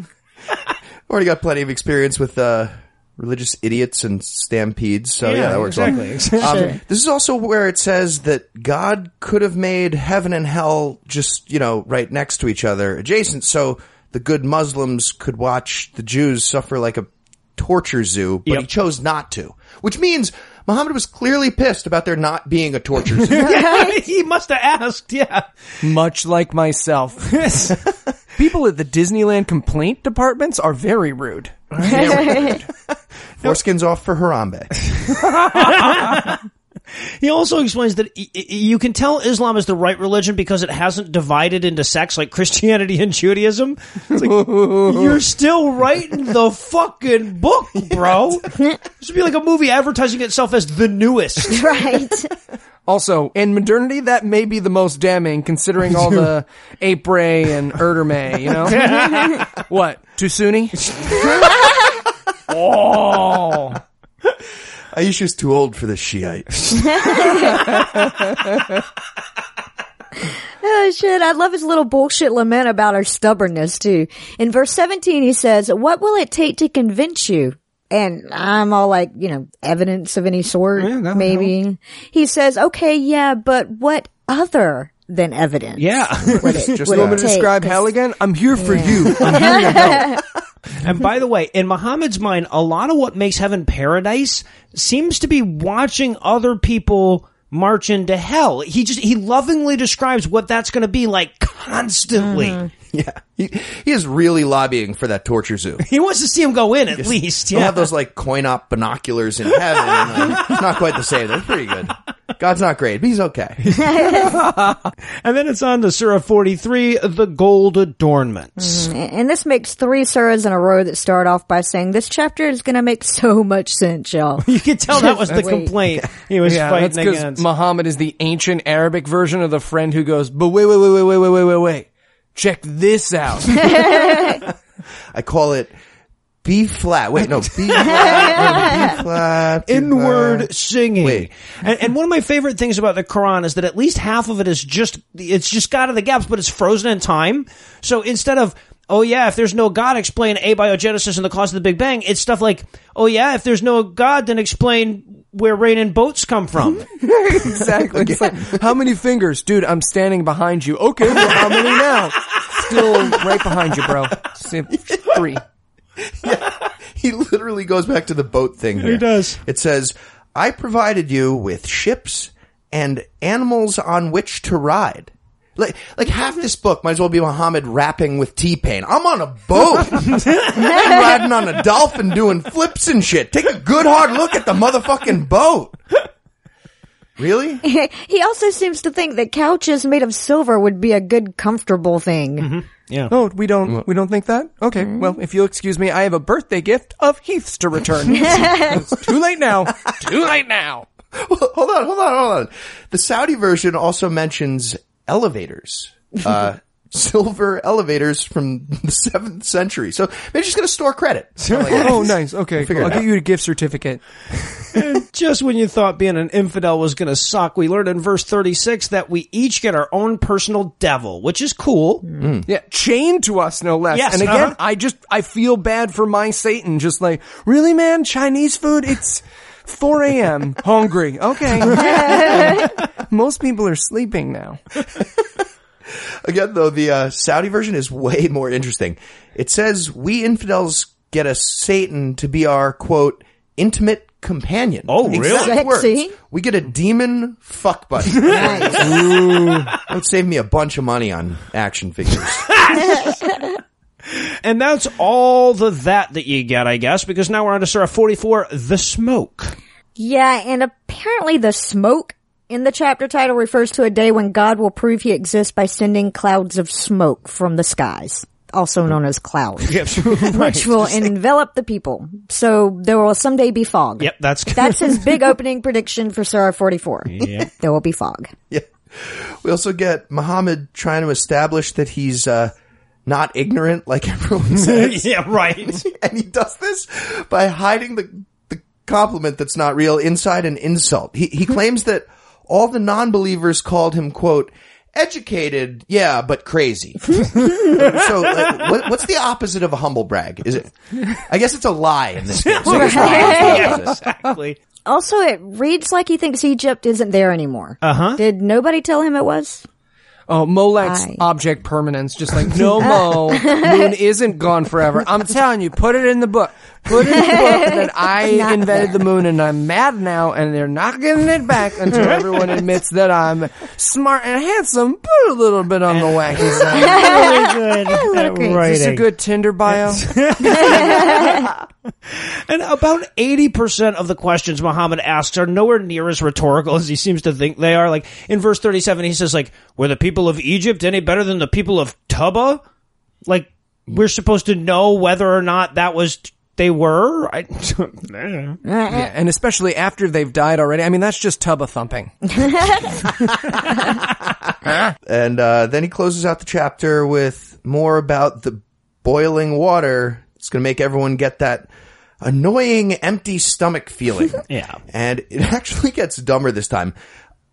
Already got plenty of experience with uh, religious idiots and stampedes, so yeah, Yeah, that works exactly, well. exactly. Um, this is also where it says that God could have made heaven and hell just you know right next to each other, adjacent, so the good Muslims could watch the Jews suffer like a torture zoo, but Yep. he chose not to, which means Muhammad was clearly pissed about there not being a torture zoo. yeah, he must have asked, yeah. Much like myself. People at the Disneyland complaint departments are very rude. Foreskins off for Harambe. He also explains that y- y- you can tell Islam is the right religion because it hasn't divided into sects like Christianity and Judaism. It's like, you're still writing the fucking book, bro. This would be like a movie advertising itself as the newest. right. Also, in modernity, that may be the most damning considering all the Apre and Erdeme, you know? what? Too Sunni? oh. Aisha's too old for this Shiite. Oh shit, I love his little bullshit lament about our stubbornness too. In verse 17 he says, what will it take to convince you? And I'm all like, you know, evidence of any sort, maybe. He says, okay, yeah, but what other than evidence? Yeah. Would it, Just would that. Want me to take? describe 'Cause- hell again? I'm here for you. I'm here to help. And by the way, in Muhammad's mind, a lot of what makes heaven paradise seems to be watching other people march into hell. He just, he lovingly describes what that's going to be like constantly. Mm-hmm. Yeah, he, he is really lobbying for that torture zoo. He wants to see him go in at least. They'll Yeah. have those like coin op binoculars in heaven. and, like, it's not quite the same. They're pretty good. God's not great, but he's okay. And then it's on to Surah 43, the gold adornments. And this makes three surahs in a row that start off by saying, this chapter is gonna make so much sense, y'all. You could tell that was the Wait. complaint he was Yeah, fighting that's because against. Muhammad is the ancient Arabic version of the friend who goes, but wait, wait, wait, wait, wait, wait, wait, wait, wait. Check this out. I call it B flat. Wait, no, B flat. B flat. Inward singing. Wait. And, and one of my favorite things about the Quran is that at least half of it is just, it's just God of the gaps, but it's frozen in time. So instead of, oh yeah, if there's no God, explain abiogenesis and the cause of the Big Bang, it's stuff like, oh yeah, if there's no God, then explain where rain and boats come from. exactly. It's like, how many fingers? Dude, I'm standing behind you. Okay, well, how many now? Still right behind you, bro. See, Three. He literally goes back to the boat thing here. He does. It says, I provided you with ships and animals on which to ride. Like, like half this book might as well be Muhammad rapping with T-Pain. I'm on a boat. I'm riding on a dolphin doing flips and shit. Take a good hard look at the motherfucking boat. Really? he also seems to think that couches made of silver would be a good, comfortable thing. Mm-hmm. Yeah. Oh, we don't, we don't think that? Okay. Mm-hmm. Well, if you'll excuse me, I have a birthday gift of Heath's to return. it's too late now. Too late now. hold on, hold on, hold on. The Saudi version also mentions elevators. Uh, silver elevators from the seventh century. So maybe she's going to store credit. Oh, nice. Okay. Figure I'll get you a gift certificate. Just when you thought being an infidel was going to suck, we learned in verse 36 that we each get our own personal devil, which is cool. Yeah, chained to us, no less. Yes, and again, uh-huh. I just I feel bad for my Satan. Just like, really, man, Chinese food? It's 4 a.m. Hungry. Okay. Most people are sleeping now. Again, though, the uh, Saudi version is way more interesting. It says we infidels get a Satan to be our quote intimate companion. Oh, really? Exact Sexy. words. We get a demon fuck buddy. Nice. Now would save me a bunch of money on action figures. And that's all the that that you get, I guess, because now we're on to Surah 44, The Smoke. Yeah, and apparently the smoke in the chapter title refers to a day when God will prove he exists by sending clouds of smoke from the skies, also known as clouds, which will envelop the people. So there will someday be fog. Yep, that's That's his big opening prediction for Surah 44. Yep. There will be fog. Yeah. We also get Muhammad trying to establish that he's uh, not ignorant like everyone says. yeah, right. and he does this by hiding the, the compliment that's not real inside an insult. He, he claims that all the non-believers called him, quote, educated, yeah, but crazy. so, like, what, what's the opposite of a humble brag? Is it, I guess it's a lie in this case. So it's not the opposite. exactly. Also, it reads like he thinks Egypt isn't there anymore. Uh huh. Did nobody tell him it was? Oh, Molek's Aye. object permanence, just like, no Mo, moon isn't gone forever. I'm telling you, put it in the book. Put in the book that I Not invented there. the moon and I'm mad now and they're not getting it back until everyone admits that I'm smart and handsome, but a little bit on the wacky side. Really good. at. Is this a good Tinder bio? And about 80% of the questions Muhammad asks are nowhere near as rhetorical as he seems to think they are. Like in verse 37, he says like, were the people of Egypt any better than the people of Tuba? Like, we're supposed to know whether or not that was, they were? I, yeah, and especially after they've died already. I mean, that's just tuba thumping. And uh, then he closes out the chapter with more about the boiling water. It's going to make everyone get that annoying empty stomach feeling. Yeah. And it actually gets dumber this time.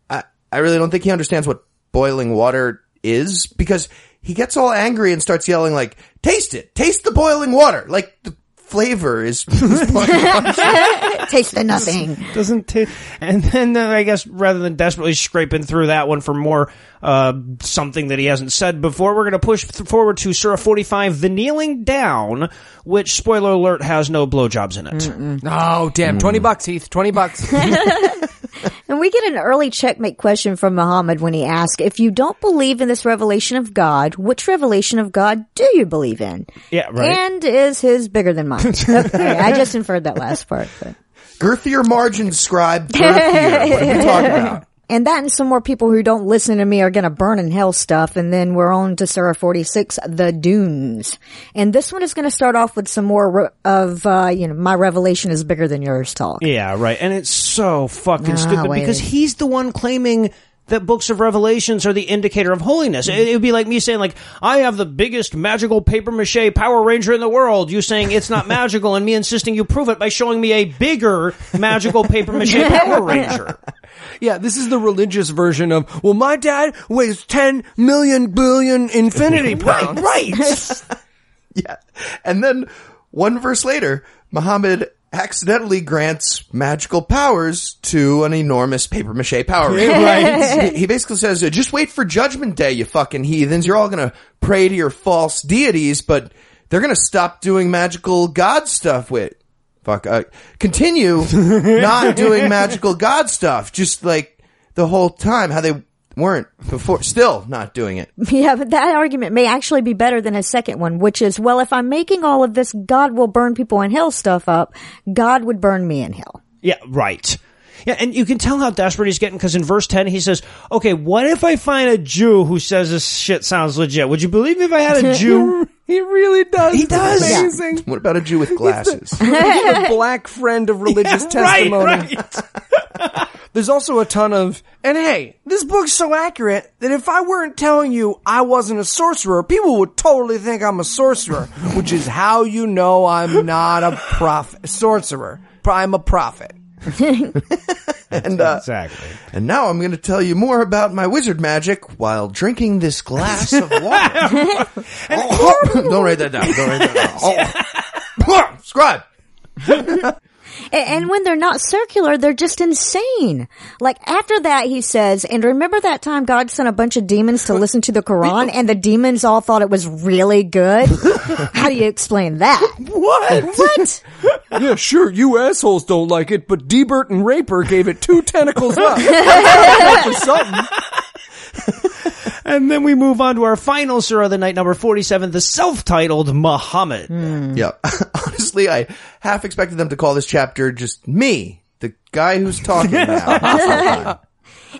I, I really don't think he understands what boiling water is because he gets all angry and starts yelling like, taste it, taste the boiling water. Like the flavor is, is Taste the nothing. doesn't ta- and then uh, I guess rather than desperately scraping through that one for more uh, something that he hasn't said before, we're going to push th- forward to Surah 45, the kneeling down, which spoiler alert has no blowjobs in it. Oh, damn. 20 bucks, Heath. 20 bucks. And we get an early checkmate question from Muhammad when he asks, if you don't believe in this revelation of God, which revelation of God do you believe in? Yeah, right. And is his bigger than mine? okay, I just inferred that last part. But. girthier margin, scribe, girthier. What are you talking about? And that and some more people who don't listen to me are gonna burn in hell stuff. And then we're on to Surah 46, the dunes. And this one is gonna start off with some more re- of, uh, you know, my revelation is bigger than yours talk. Yeah, right. And it's so fucking Ah, stupid wait. because he's the one claiming that books of revelations are the indicator of holiness. It, it would be like me saying like, I have the biggest magical paper mache Power Ranger in the world. You saying it's not magical and me insisting you prove it by showing me a bigger magical paper mache Power Ranger. Yeah, this is the religious version of, well, my dad weighs 10 million billion infinity pounds. Right. Yeah. And then one verse later, Muhammad accidentally grants magical powers to an enormous paper mache power ranger. Right. He- basically says, just wait for judgment day, you fucking heathens. You're all gonna pray to your false deities, but they're gonna stop doing magical god stuff with, fuck, uh, continue not doing magical god stuff. Just like the whole time, how they weren't before, still not doing it. Yeah, but that argument may actually be better than his second one, which is, well, if I'm making all of this God will burn people in hell stuff up, God would burn me in hell. Yeah, right. Yeah, and you can tell how desperate he's getting because in verse 10 he says, okay, what if I find a Jew who says this shit sounds legit? Would you believe me if I had a Jew? He really does. He It's does. Yeah. What about a Jew with glasses? the black friend of religious testimony. Right, right. There's also a ton of, and hey, this book's so accurate that if I weren't telling you I wasn't a sorcerer, people would totally think I'm a sorcerer, which is how you know I'm not a prophet, sorcerer. I'm a prophet. and uh, Exactly. And now I'm going to tell you more about my wizard magic while drinking this glass of water. Oh, don't write that down. Don't write that down. Oh. Scribe. A- And when they're not circular, they're just insane. Like after that, he says, and remember that time God sent a bunch of demons to listen to the Quran and the demons all thought it was really good? How do you explain that? What? What? yeah, sure, you assholes don't like it, but Debert and Roeper gave it two tentacles up. That's something. And then we move on to our final surah of the night, number 47, the self-titled Muhammad. Yeah. Honestly, I half expected them to call this chapter just me, the guy who's talking now.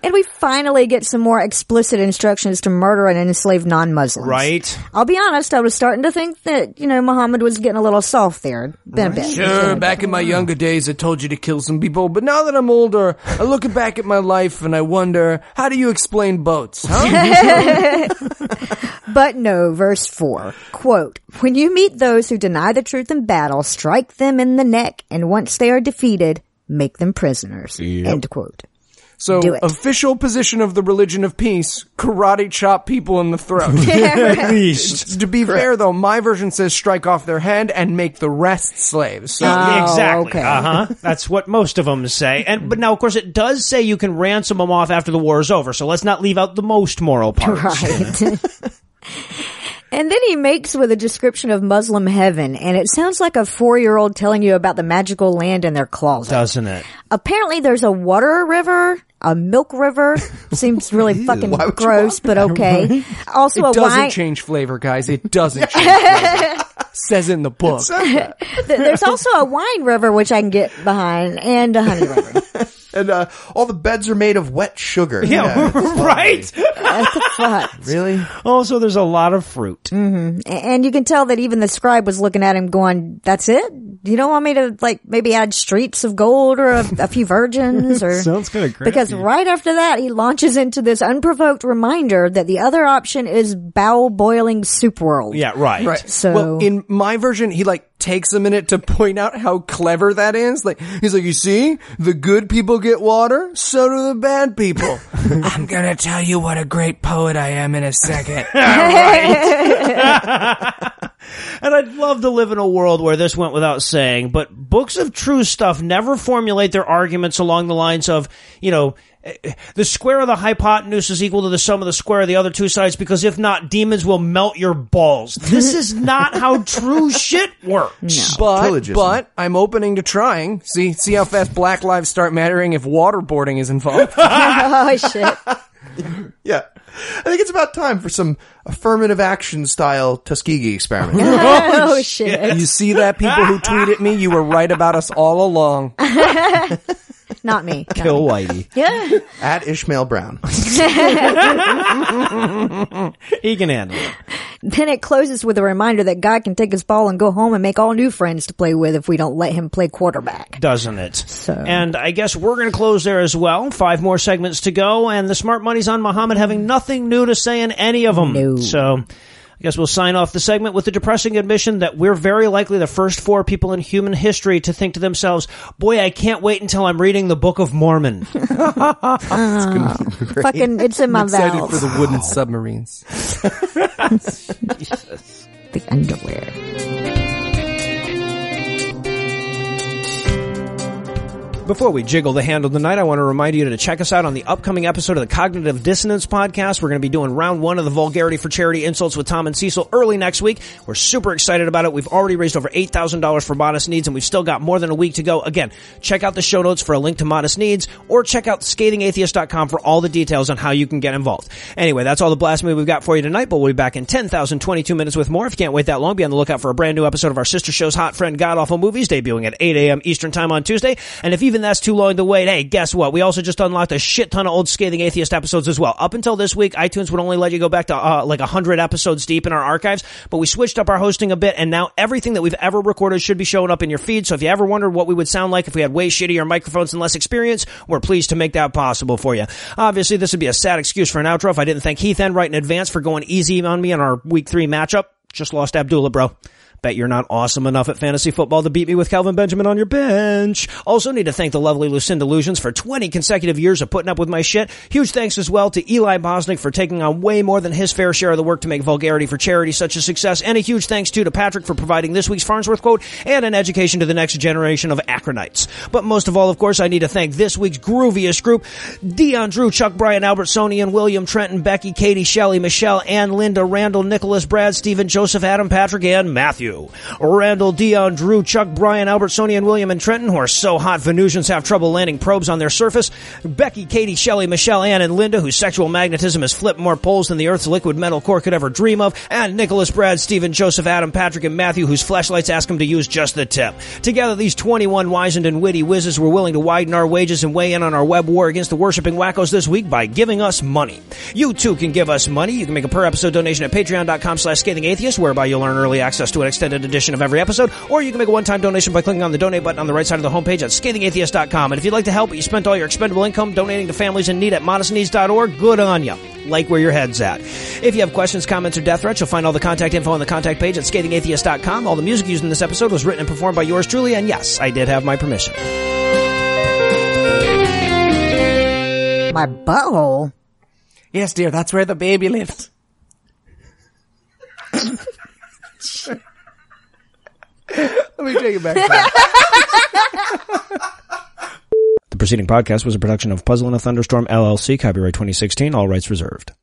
And we finally get some more explicit instructions to murder and enslave non-Muslims. Right? I'll be honest, I was starting to think that, you know, Muhammad was getting a little soft there. Been a bit. Sure, back in my younger days, I told you to kill some people, but now that I'm older, I look back at my life and I wonder, how do you explain boats, huh? But no, verse 4. Quote, When you meet those who deny the truth in battle, strike them in the neck, and once they are defeated, make them prisoners. End quote. So, Do it. official position of the religion of peace, karate chop people in the throat. At least. to be fair though, my version says strike off their hand and make the rest slaves. So, Oh, exactly. okay. Uh huh. That's what most of them say. And but now, of course, it does say you can ransom them off after the war is over. So let's not leave out the most moral parts. Right. and then he makes with a description of Muslim heaven, and it sounds like a four-year-old telling you about the magical land in their closet. Doesn't it? Apparently, there's a water river, a milk river. Seems really fucking why would you gross, but okay. Also, a water it a doesn't wine. change flavor, guys. It doesn't change flavor. Says in the book. There's also a wine river which I can get behind, and a honey river. And uh, all the beds are made of wet sugar. Yeah, it's right. What the fuck? Really? Also, there's a lot of fruit. A- And you can tell that even the scribe was looking at him going, that's it? You don't want me to like maybe add streets of gold or a, a few virgins or Sounds kinda crappy. because right after that he launches into this unprovoked reminder that the other option is bowel boiling soup world. Yeah, right. Right. So- well, in my version, he like takes a minute to point out how clever that is. Like he's like, you see, the good people get water, so do the bad people. I'm gonna tell you what a great poet I am in a second. And I'd love to live in a world where this went without saying, but books of true stuff never formulate their arguments along the lines of, you know, the square of the hypotenuse is equal to the sum of the square of the other two sides because if not, demons will melt your balls. This is not how true shit works. But Prillogism. but I'm opening to trying. See see how fast Black lives start mattering if waterboarding is involved. oh shit. Yeah. I think it's about time for some affirmative action style Tuskegee experiment. oh shit. you see that people who tweet at me, you were right about us all along. Not me. Not Kill me. Whitey. Yeah. At Ishmael Brown. He can handle it. Then it closes with a reminder that God can take his ball and go home and make all new friends to play with if we don't let him play quarterback. doesn't it? So- And I guess we're going to close there as well. Five more segments to go, and the smart money's on Muhammad having nothing new to say in any of them. No. So. I guess we'll sign off the segment with the depressing admission that we're very likely the first four people in human history to think to themselves, boy, I can't wait until I'm reading the Book of Mormon. Fucking, it's in my Excited valves. for the wooden submarines. the underwear. Before we jiggle the handle tonight, I want to remind you to check us out on the upcoming episode of the Cognitive Dissonance podcast. We're going to be doing round one of the Vulgarity for Charity Insults with Tom and Cecil early next week. We're super excited about it. We've already raised over $8,000 for Modest Needs and we've still got more than a week to go. Again, check out the show notes for a link to Modest Needs or check out scathingatheist.com for all the details on how you can get involved. Anyway, that's all the blasphemy we've got for you tonight, but we'll be back in 10,022 minutes with more. If you can't wait that long, be on the lookout for a brand new episode of our sister show's Hot Friend God Awful Movies debuting at 8 a.m. Eastern Time on Tuesday. And if even that's too long to wait, hey, guess what? We also just unlocked a shit ton of old Scathing Atheist episodes as well. Up until this week, iTunes would only let you go back to uh, like 100 episodes deep in our archives, but we switched up our hosting a bit, and now everything that we've ever recorded should be showing up in your feed. So if you ever wondered what we would sound like if we had way shittier microphones and less experience, we're pleased to make that possible for you. Obviously, this would be a sad excuse for an outro if I didn't thank Heath Enwright in advance for going easy on me in our week three matchup. Just lost Abdullah, bro. Bet you're not awesome enough at fantasy football to beat me with Kelvin Benjamin on your bench. Also need to thank the lovely Lucinda Lugeons for 20 consecutive years of putting up with my shit. Huge thanks as well to Eli Bosnick for taking on way more than his fair share of the work to make Vulgarity for Charity such a success. And a huge thanks too to Patrick for providing this week's Farnsworth quote and an education to the next generation of Akronites. But most of all, of course, I need to thank this week's grooviest group, Dion Drew, Chuck Bryan, Albert Sonian, William Trenton, Becky, Katie, Shelley, Michelle, Ann, Linda, Randall, Nicholas, Brad, Stephen, Joseph, Adam, Patrick, and Matthew. Stu, Randall, Dion, Drew, Chuck, Brian, Albert, Sonia, and William and Trenton, who are so hot Venusians have trouble landing probes on their surface, Becky, Katie, Shelley, Michelle, Ann, and Linda, whose sexual magnetism has flipped more poles than the Earth's liquid metal core could ever dream of, and Nicholas, Brad, Stephen, Joseph, Adam, Patrick, and Matthew, whose flashlights ask them to use just the tip. Together, these 21 wizened and witty whizzes were willing to widen our wages and weigh in on our web war against the worshipping wackos this week by giving us money. You too can give us money. You can make a per episode donation at patreon.com slash scathing atheist, whereby you'll earn early access to an extended edition of every episode, or you can make a one-time donation by clicking on the donate button on the right side of the homepage at scathingatheist.com. And if you'd like to help, but you spent all your expendable income donating to families in need at modestneeds.org, good on you. Like where your head's at. If you have questions, comments, or death threats, you'll find all the contact info on the contact page at scathingatheist.com. All the music used in this episode was written and performed by yours truly, and yes, I did have my permission. My butthole? Yes, dear, that's where the baby lives. Let me take it back. The preceding podcast was a production of Puzzle in a Thunderstorm LLC, copyright 2016, all rights reserved.